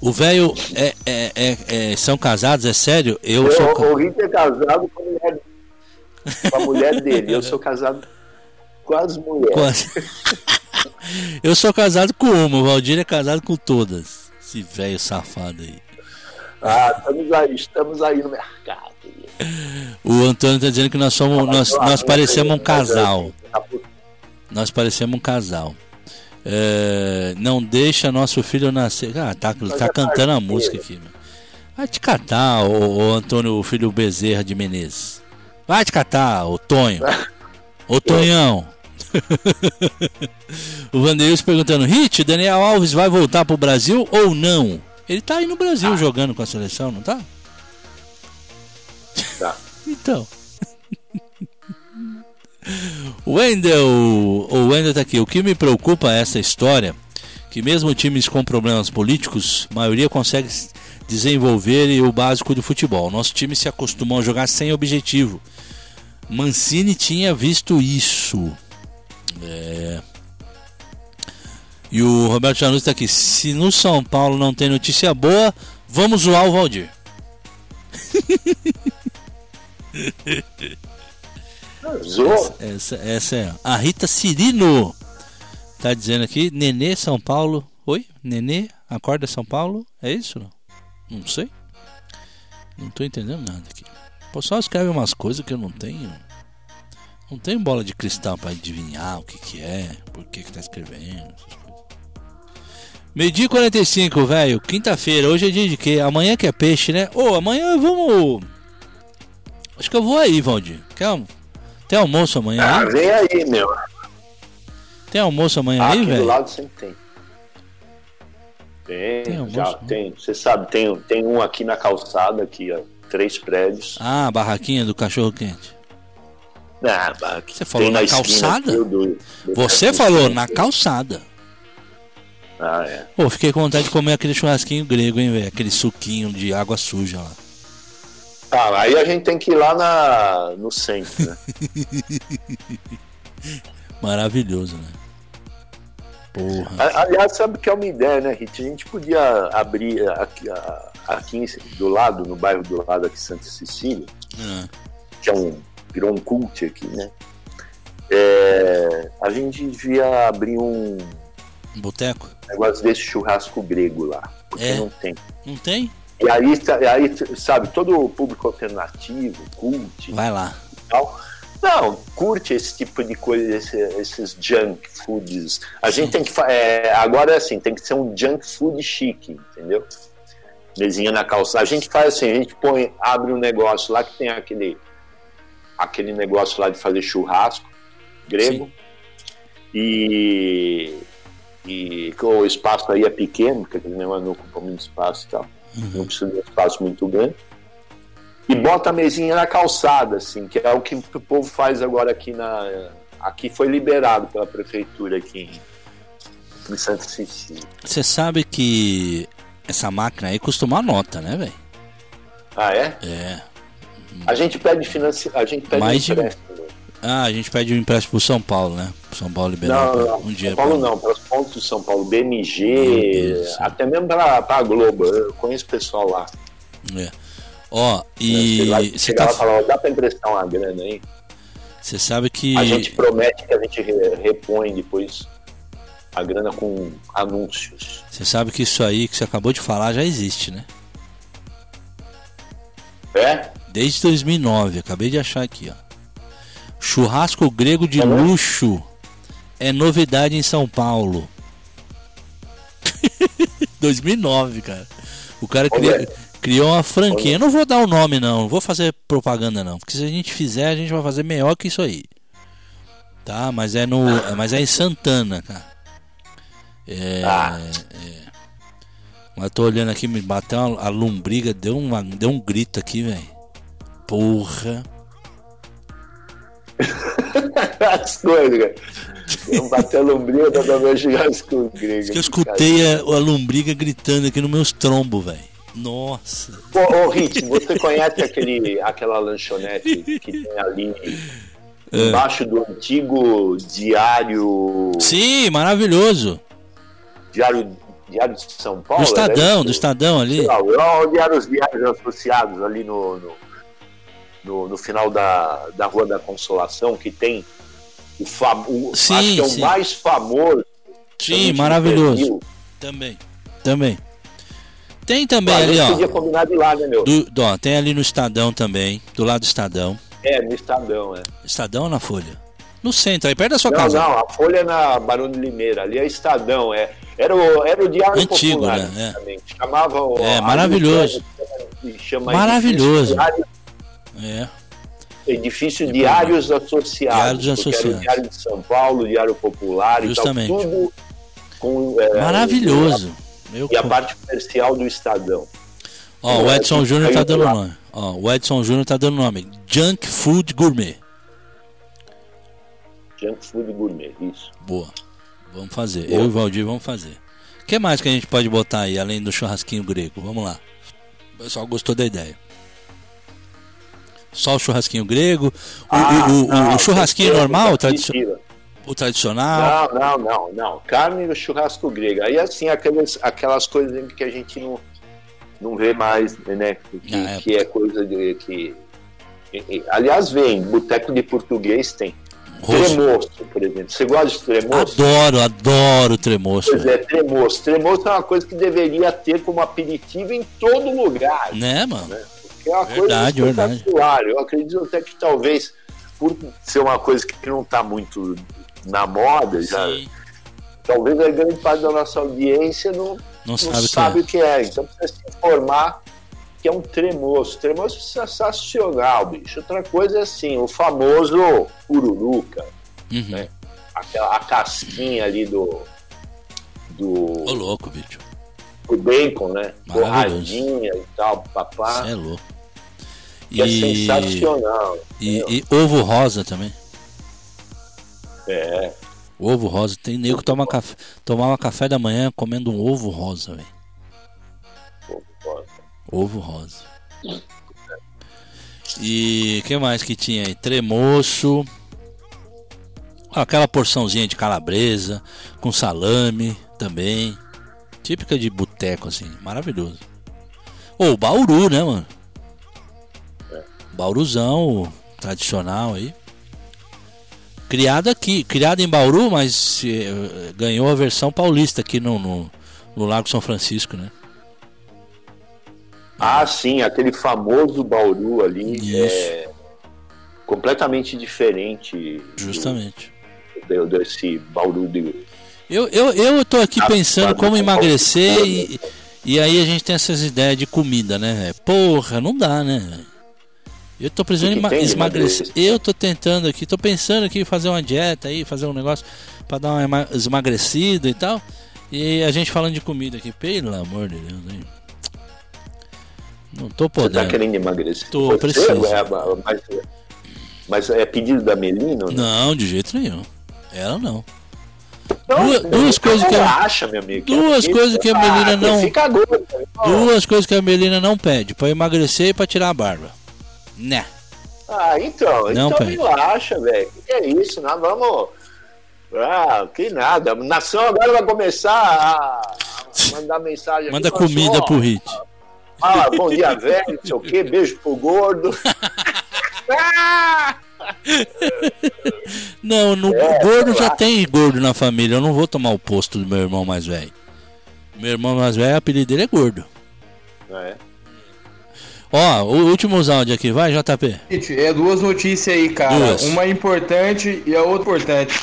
O velho é, é, é, é, são casados, é sério? Eu, eu sou. O Hit é casado com a mulher, com a mulher dele. Eu sou casado com as mulheres. Eu sou casado com uma, o Valdir é casado com todas. Esse velho safado aí. Ah, estamos aí, estamos aí no mercado. O Antônio está dizendo que nós somos. Nós, nós parecemos um casal. Nós parecemos um casal. É, não deixa nosso filho nascer. Ah, tá, tá cantando a música aqui. Vai te catar, o, o Antônio, o filho Bezerra de Menezes. Vai te catar, ô Tonho. Ô Tonhão. o Vanderlei perguntando: Hit, Daniel Alves vai voltar pro Brasil ou não? Ele tá aí no Brasil ah. jogando com a seleção, não tá? Tá. então. Wendel, o Wendel tá aqui. O que me preocupa é essa história que mesmo times com problemas políticos, a maioria consegue desenvolver o básico do futebol. Nosso time se acostumou a jogar sem objetivo. Mancini tinha visto isso. É... E o Roberto Janus está aqui. Se no São Paulo não tem notícia boa, vamos zoar o Valdir. Essa, essa, é. A Rita Cirino tá dizendo aqui. Nenê São Paulo. Oi? Nenê? Acorda São Paulo? É isso? Não, não sei. Não tô entendendo nada aqui. O pessoal escreve umas coisas que eu não tenho. Não tenho bola de cristal para adivinhar o que que é, por que que tá escrevendo. Meio-dia 45, velho. Quinta-feira. Hoje é dia de quê? Amanhã que é peixe, né? Ô, oh, amanhã vamos. Acho que eu vou aí, Valdir. Quer Tem almoço amanhã? Ah, vem aí, meu. Tem almoço amanhã ah, aí, velho? do lado sempre tem. Tem, tem almoço, já né? tem. Você sabe, tem, tem um aqui na calçada, aqui, ó. Três prédios. Ah, a barraquinha do cachorro quente. Ah, Você falou na, na calçada? Do, do Você falou na calçada. Ah, é. Pô, fiquei com vontade de comer aquele churrasquinho grego, hein, velho? Aquele suquinho de água suja lá. Ah, aí a gente tem que ir lá na, no centro, né? Maravilhoso, né? Porra. Aliás, sabe que é uma ideia, né, Rit? A gente podia abrir aqui, aqui do lado, no bairro do lado aqui, Santa Cecília, ah. que é um, virou um cult aqui, né? É, a gente devia abrir um. Um boteco? Negócio desse churrasco grego lá. Porque é? não tem. Não tem? E aí, aí, sabe, todo o público alternativo, cult. Vai lá. Tal, não, curte esse tipo de coisa, esse, esses junk foods. A Sim. gente tem que. É, agora é assim, tem que ser um junk food chique, entendeu? Mesinha na calçada. A gente faz assim, a gente põe, abre um negócio lá que tem aquele, aquele negócio lá de fazer churrasco grego. Sim. E, e o espaço aí é pequeno, porque aquele negócio não ocupa muito espaço e tal. Uhum. Não precisa de um espaço muito grande e bota a mesinha na calçada, assim, que é o que o povo faz agora aqui na. Aqui foi liberado pela prefeitura aqui em, Santa Cecília. Você sabe que essa máquina aí custa uma nota, né, velho? Ah, é? É. A gente pede financiamento. A gente pede Mais empréstimo. Ah, a gente pede um empréstimo pro São Paulo, né? São Paulo liberar não, não, um dia. São Paulo pra... não, para os pontos de São Paulo, BMG, até mesmo para a Globo. Eu conheço pessoal lá. É. Ó, e. Você tá... falar, dá pra emprestar uma grana aí? Você sabe que. A gente promete que a gente repõe depois a grana com anúncios. Você sabe que isso aí que você acabou de falar já existe, né? É? Desde 2009, acabei de achar aqui, ó. Churrasco grego de é luxo é novidade em São Paulo. 2009, cara. O cara queria, Criou uma franquia. Eu não vou dar o nome, não. Não vou fazer propaganda, não. Porque se a gente fizer, a gente vai fazer melhor que isso aí. Tá? Mas é no. Mas é em Santana, cara. É. Ah. é. Mas tô olhando aqui, me bateu a lombriga, deu, uma, deu um grito aqui, velho. Porra. As coisas, cara. Eu bati a lombriga da minha churrasco grego. Eu escutei a, a lombriga gritando aqui no meus trombos, velho. Nossa. Ô, ô Rit, você conhece aquele, aquela lanchonete que tem ali é. embaixo do antigo diário. Sim, maravilhoso. Diário, diário de São Paulo? Do Estadão, né? do Estadão ali. Não, onde eram os diários associados ali no, no, no, no, final da, da Rua da Consolação, que tem o, fam, o sim, acho que é o sim. mais famoso. Sim, maravilhoso. Também, também. Tem também ali, ó. Podia combinar de lá, né, meu? Do, ó, tem ali no Estadão também, do lado do Estadão. É, no Estadão, é. Estadão ou na Folha? No centro, aí perto da sua não, casa. Não, a Folha é na Barão de Limeira, ali é Estadão, é. Era o, era o Diário Antigo, Popular, né? É. Chamava É, maravilhoso. Chama maravilhoso. É. edifício Diários Associados. Diários Associados. Diário de São Paulo, Diário Popular Justamente. e tal. Tudo com, é, Maravilhoso. Meu E a parte comercial do Estadão. Ó, o Edson Júnior tá Aí, dando lá. nome. Ó, o Edson Júnior tá dando nome. Junk Food Gourmet. Junk Food Gourmet, isso. Boa. Vamos fazer. Eu e o Valdir vamos fazer. O que mais que a gente pode botar aí, além do churrasquinho grego? Vamos lá. O pessoal gostou da ideia. Só o churrasquinho grego. O, Ah, o- o- não, o churrasquinho normal, o, tradicio- mentira. o tradicional. Não, não, não, não. Carne no churrasco grego. Aí assim, aquelas, aquelas coisas que a gente não, não vê mais, né? Que, é. que é coisa de. Que, e- e- aliás, vem, boteco de português tem. Rosto. Tremoço, por exemplo. Você gosta de tremoço? Adoro, adoro tremoço. Pois é, tremoço. Tremoço é uma coisa que deveria ter como aperitivo em todo lugar. Né, mano? Que é uma Verdade, coisa verdade. espetacular. Eu acredito até que talvez, por ser uma coisa que não está muito na moda, já, talvez a grande parte da nossa audiência não, Não não sabe, sabe, o que é. o é. Então precisa se informar que é um tremoço. Tremoço é sensacional, bicho. Outra coisa é assim, o famoso pururuca, Uhum. né? aquela, a casquinha ali do, do, Ô, louco, bicho. do bacon, né? Borradinha e tal, papá. Você é louco. Que é E, sensacional. e, e ovo rosa também. É. Ovo rosa. Tem nego que toma café, tomava café da manhã comendo um ovo rosa, velho. pô, pô. Ovo rosa. E que mais que tinha aí? Tremoço. Aquela porçãozinha de calabresa com salame também. Típica de boteco assim, maravilhoso. Ou Bauru, né, mano? Bauruzão, tradicional aí. Criado aqui, criado em Bauru, mas eh, ganhou a versão paulista aqui no, no, no Lago São Francisco, né? Ah, sim, aquele famoso Bauru ali Isso. é completamente diferente Justamente. do, desse Bauru de. Eu, eu, eu tô aqui Ah, pensando como emagrecer e, e aí a gente tem essas ideias de comida, né? Porra, não dá, né? Eu tô precisando que emagrecer. Eu tô tentando aqui, tô pensando aqui em fazer uma dieta aí, fazer um negócio pra dar uma ema- esmagrecida e tal. E a gente falando de comida aqui, pelo amor de Deus, hein? Não tô Você podendo. tá querendo emagrecer? Tô, Você, preciso. é, mas, mas é pedido da Melina? não? Não, de jeito nenhum. Ela não. Não, duas- duas coisas que a- acha, meu amigo. duas Porque- coisas que a Melina Ah, não- Fica gordo. Duas coisas que a Melina não pede, pra emagrecer e pra tirar a barba. Né? Ah, então, Não, então pede. relaxa, velho. O que é isso? Nós vamos. Ah, que nada. Nação agora vai começar a mandar mensagem. aqui, Manda assim, comida ó, pro Hit. Ah, bom dia, velho, não sei o quê, beijo pro gordo. Não, no É, gordo já tem gordo na família. Eu não vou tomar o posto do meu irmão mais velho. Meu irmão mais velho, o apelido dele é gordo. É. Ó, o último áudio aqui, vai, JP. Gente, é duas notícias aí, cara. Duas. Uma importante e a outra importante.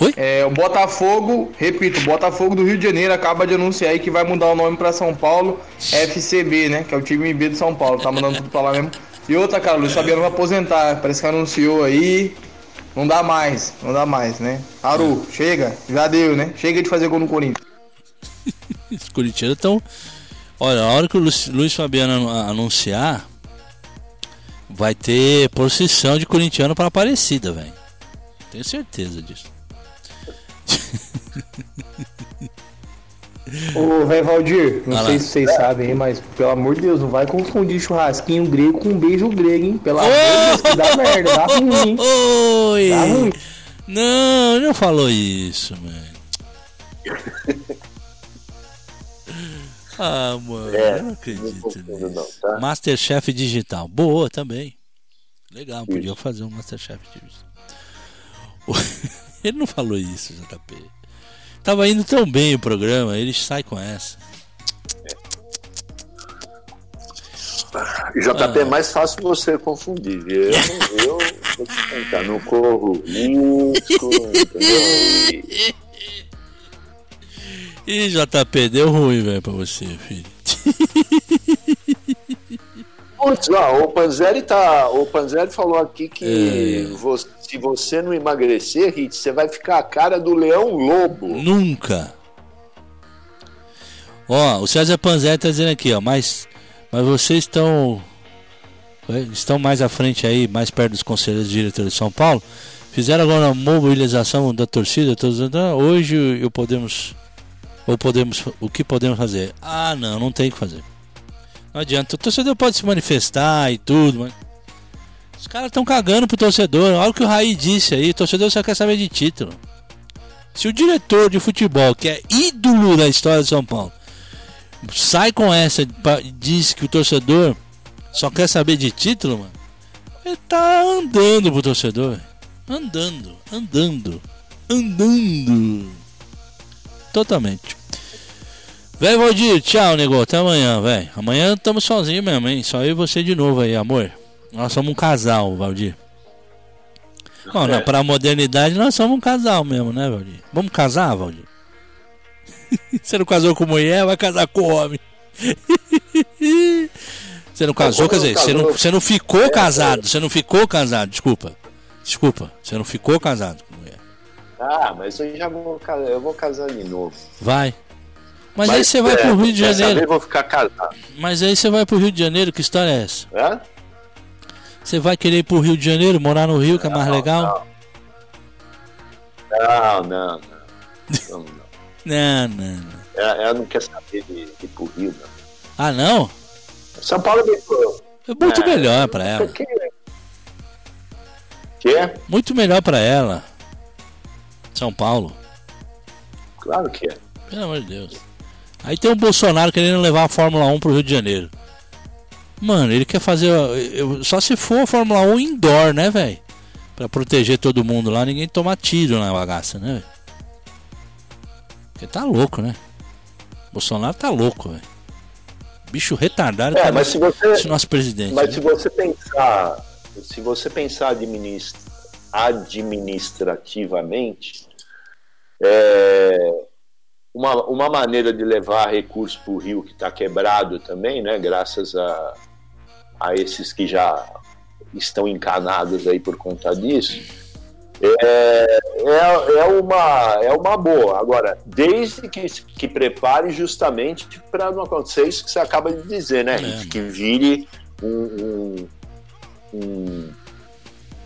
Oi? É, o Botafogo, repito, o Botafogo do Rio de Janeiro acaba de anunciar aí que vai mudar o nome pra São Paulo FCB, né? Que é o time B de São Paulo. Tá mandando tudo pra lá mesmo. E outra, cara, o Luiz Fabiano vai aposentar. Parece que anunciou aí. Não dá mais, não dá mais, né? Aru, chega, já deu, né? Chega de fazer gol no Corinthians. Os corintianos estão. Olha, a hora que o Luiz, Luiz Fabiano anu- anunciar, vai ter procissão de corintiano para Aparecida, velho. Tenho certeza disso. Ô, velho Valdir, não Vai sei lá. se vocês sabem mas pelo amor de Deus, não vai confundir churrasquinho grego com beijo grego, hein? Pelo amor de Deus, que dá merda, dá ruim, hein? Oi! Dá ruim. Não, ele não falou isso, mano. Ah, mano, É, eu não Não acredito confundo, nisso. não, tá? Masterchef digital. Boa também. Legal, podia fazer um Masterchef digital. Ele não falou isso, JP. Tava indo tão bem o programa, ele sai com essa. JP Ah. é mais fácil você confundir. Eu, não- eu vou te contar, não corro risco, entendeu? E- Ih, JP, deu ruim, velho, pra você, filho. Putz, o Panzeri tá. O Panzeri falou aqui que É. você- se você não emagrecer, Hit, você vai ficar a cara do leão lobo. Nunca. Ó, o César Panzé tá dizendo aqui, ó, mas, mas vocês estão estão mais à frente aí, mais perto dos conselheiros diretores de São Paulo. Fizeram agora a mobilização da torcida, todos dizendo, "Ah, hoje eu podemos ou podemos o que podemos fazer? Ah, não, não tem o que fazer. Não adianta, o torcedor pode se manifestar e tudo, mas os caras estão cagando pro torcedor. Olha o que o Raí disse aí, o torcedor só quer saber de título. Se o diretor de futebol, que é ídolo da história de São Paulo, sai com essa pa- diz que o torcedor só quer saber de título, mano, ele tá andando pro torcedor. Andando, andando, andando. Totalmente. Velho Valdir, tchau, nego. Até amanhã, velho. Amanhã estamos sozinhos mesmo, hein? Só eu e você de novo aí, amor. Nós somos um casal, Valdir. Bom, não, pra modernidade nós somos um casal mesmo, né, Valdir? Vamos casar, Valdir? Você não casou com mulher, vai casar com homem. Você não casou, quer dizer, você não, você não ficou casado, você não ficou casado, desculpa. Desculpa, você não ficou casado com mulher. Ah, mas eu já vou, eu vou casar de novo. Vai. Mas, aí você vai é, pro Rio de Janeiro. vou ficar casado. Mas aí você vai pro Rio de Janeiro, que história é essa? Hã? Você vai querer ir pro Rio de Janeiro, morar no Rio, que é mais legal? Não, não, não. não, não. Não, não, não. Ela, ela não quer saber de, de ir pro Rio, não. Ah, não? São Paulo me É muito É, melhor pra ela. Que? Que? Muito melhor pra ela. São Paulo. Claro que é. Pelo amor de Deus. Aí tem o Bolsonaro querendo levar a Fórmula 1 pro Rio de Janeiro. Mano, ele quer fazer. eu- Só se for a Fórmula 1 indoor, né, velho? Pra proteger todo mundo lá, ninguém tomar tiro na bagaça, né, velho? Porque tá louco, né? Bolsonaro tá louco, velho. Bicho retardado É, tá mas se você- esse nosso presidente. Mas né? se você pensar, se você pensar administ- administrativamente, é, uma, uma maneira de levar recursos para o Rio que está quebrado também, né, graças a, a esses que já estão encanados aí por conta disso, é, é, é, uma, é uma boa. Agora, desde que, que prepare justamente para não acontecer isso que você acaba de dizer, né? É. Que vire um, um- um-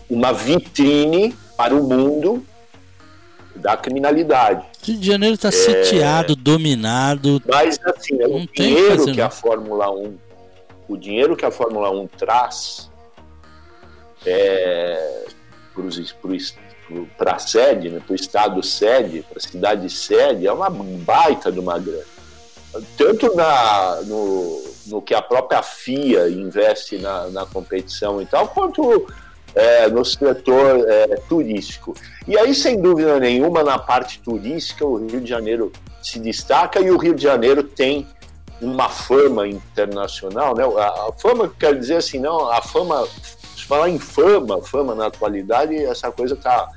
uma vitrine para o mundo da criminalidade. Rio de Janeiro tá sitiado, dominado. Mas assim, é Não o que dinheiro que não. a Fórmula 1, o dinheiro que a Fórmula 1 traz é, para a sede, né, para o estado sede, para a cidade sede, é uma baita de uma grana. Tanto na, no, no que a própria FIA investe na, na competição e tal, quanto é, no setor é, turístico. E aí, sem dúvida nenhuma, na parte turística, o Rio de Janeiro se destaca e o Rio de Janeiro tem uma fama internacional, né? A, a fama, quer dizer assim, não, a fama, se falar em fama, fama na atualidade, essa coisa tá,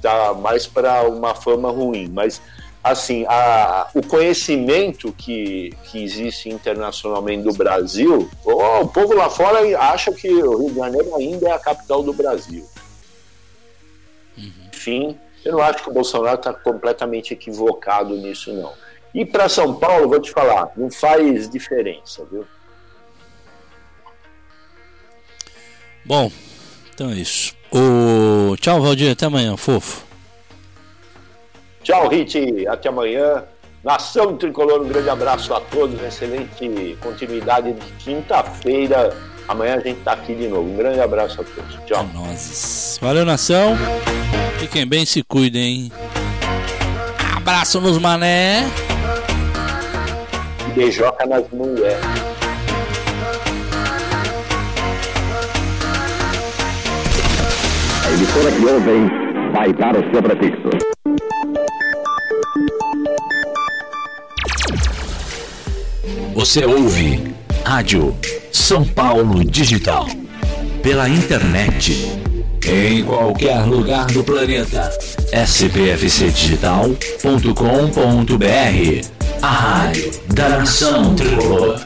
tá mais para uma fama ruim, mas assim, a, o conhecimento que, que existe internacionalmente do Brasil, o, o povo lá fora acha que o Rio de Janeiro ainda é a capital do Brasil. Enfim, eu não acho que o Bolsonaro está completamente equivocado nisso, não. E para São Paulo, vou te falar, não faz diferença, viu? Bom, então é isso. O... Tchau, Valdir. Até amanhã, fofo. Tchau, Rit. Até amanhã. Nação Tricolor, um grande abraço a todos. Excelente continuidade de quinta-feira. Amanhã a gente tá aqui de novo. Um grande abraço a todos. Tchau. Nozes. Valeu, nação. Fiquem bem, se cuidem. Abraço nos mané. Beijoca nas mulheres. A emissora que ouvem vai dar o seu prefixo. Você ouve Rádio São Paulo Digital. Pela internet. Em qualquer lugar do planeta. spfcdigital.com.br A rádio da nação tricolor.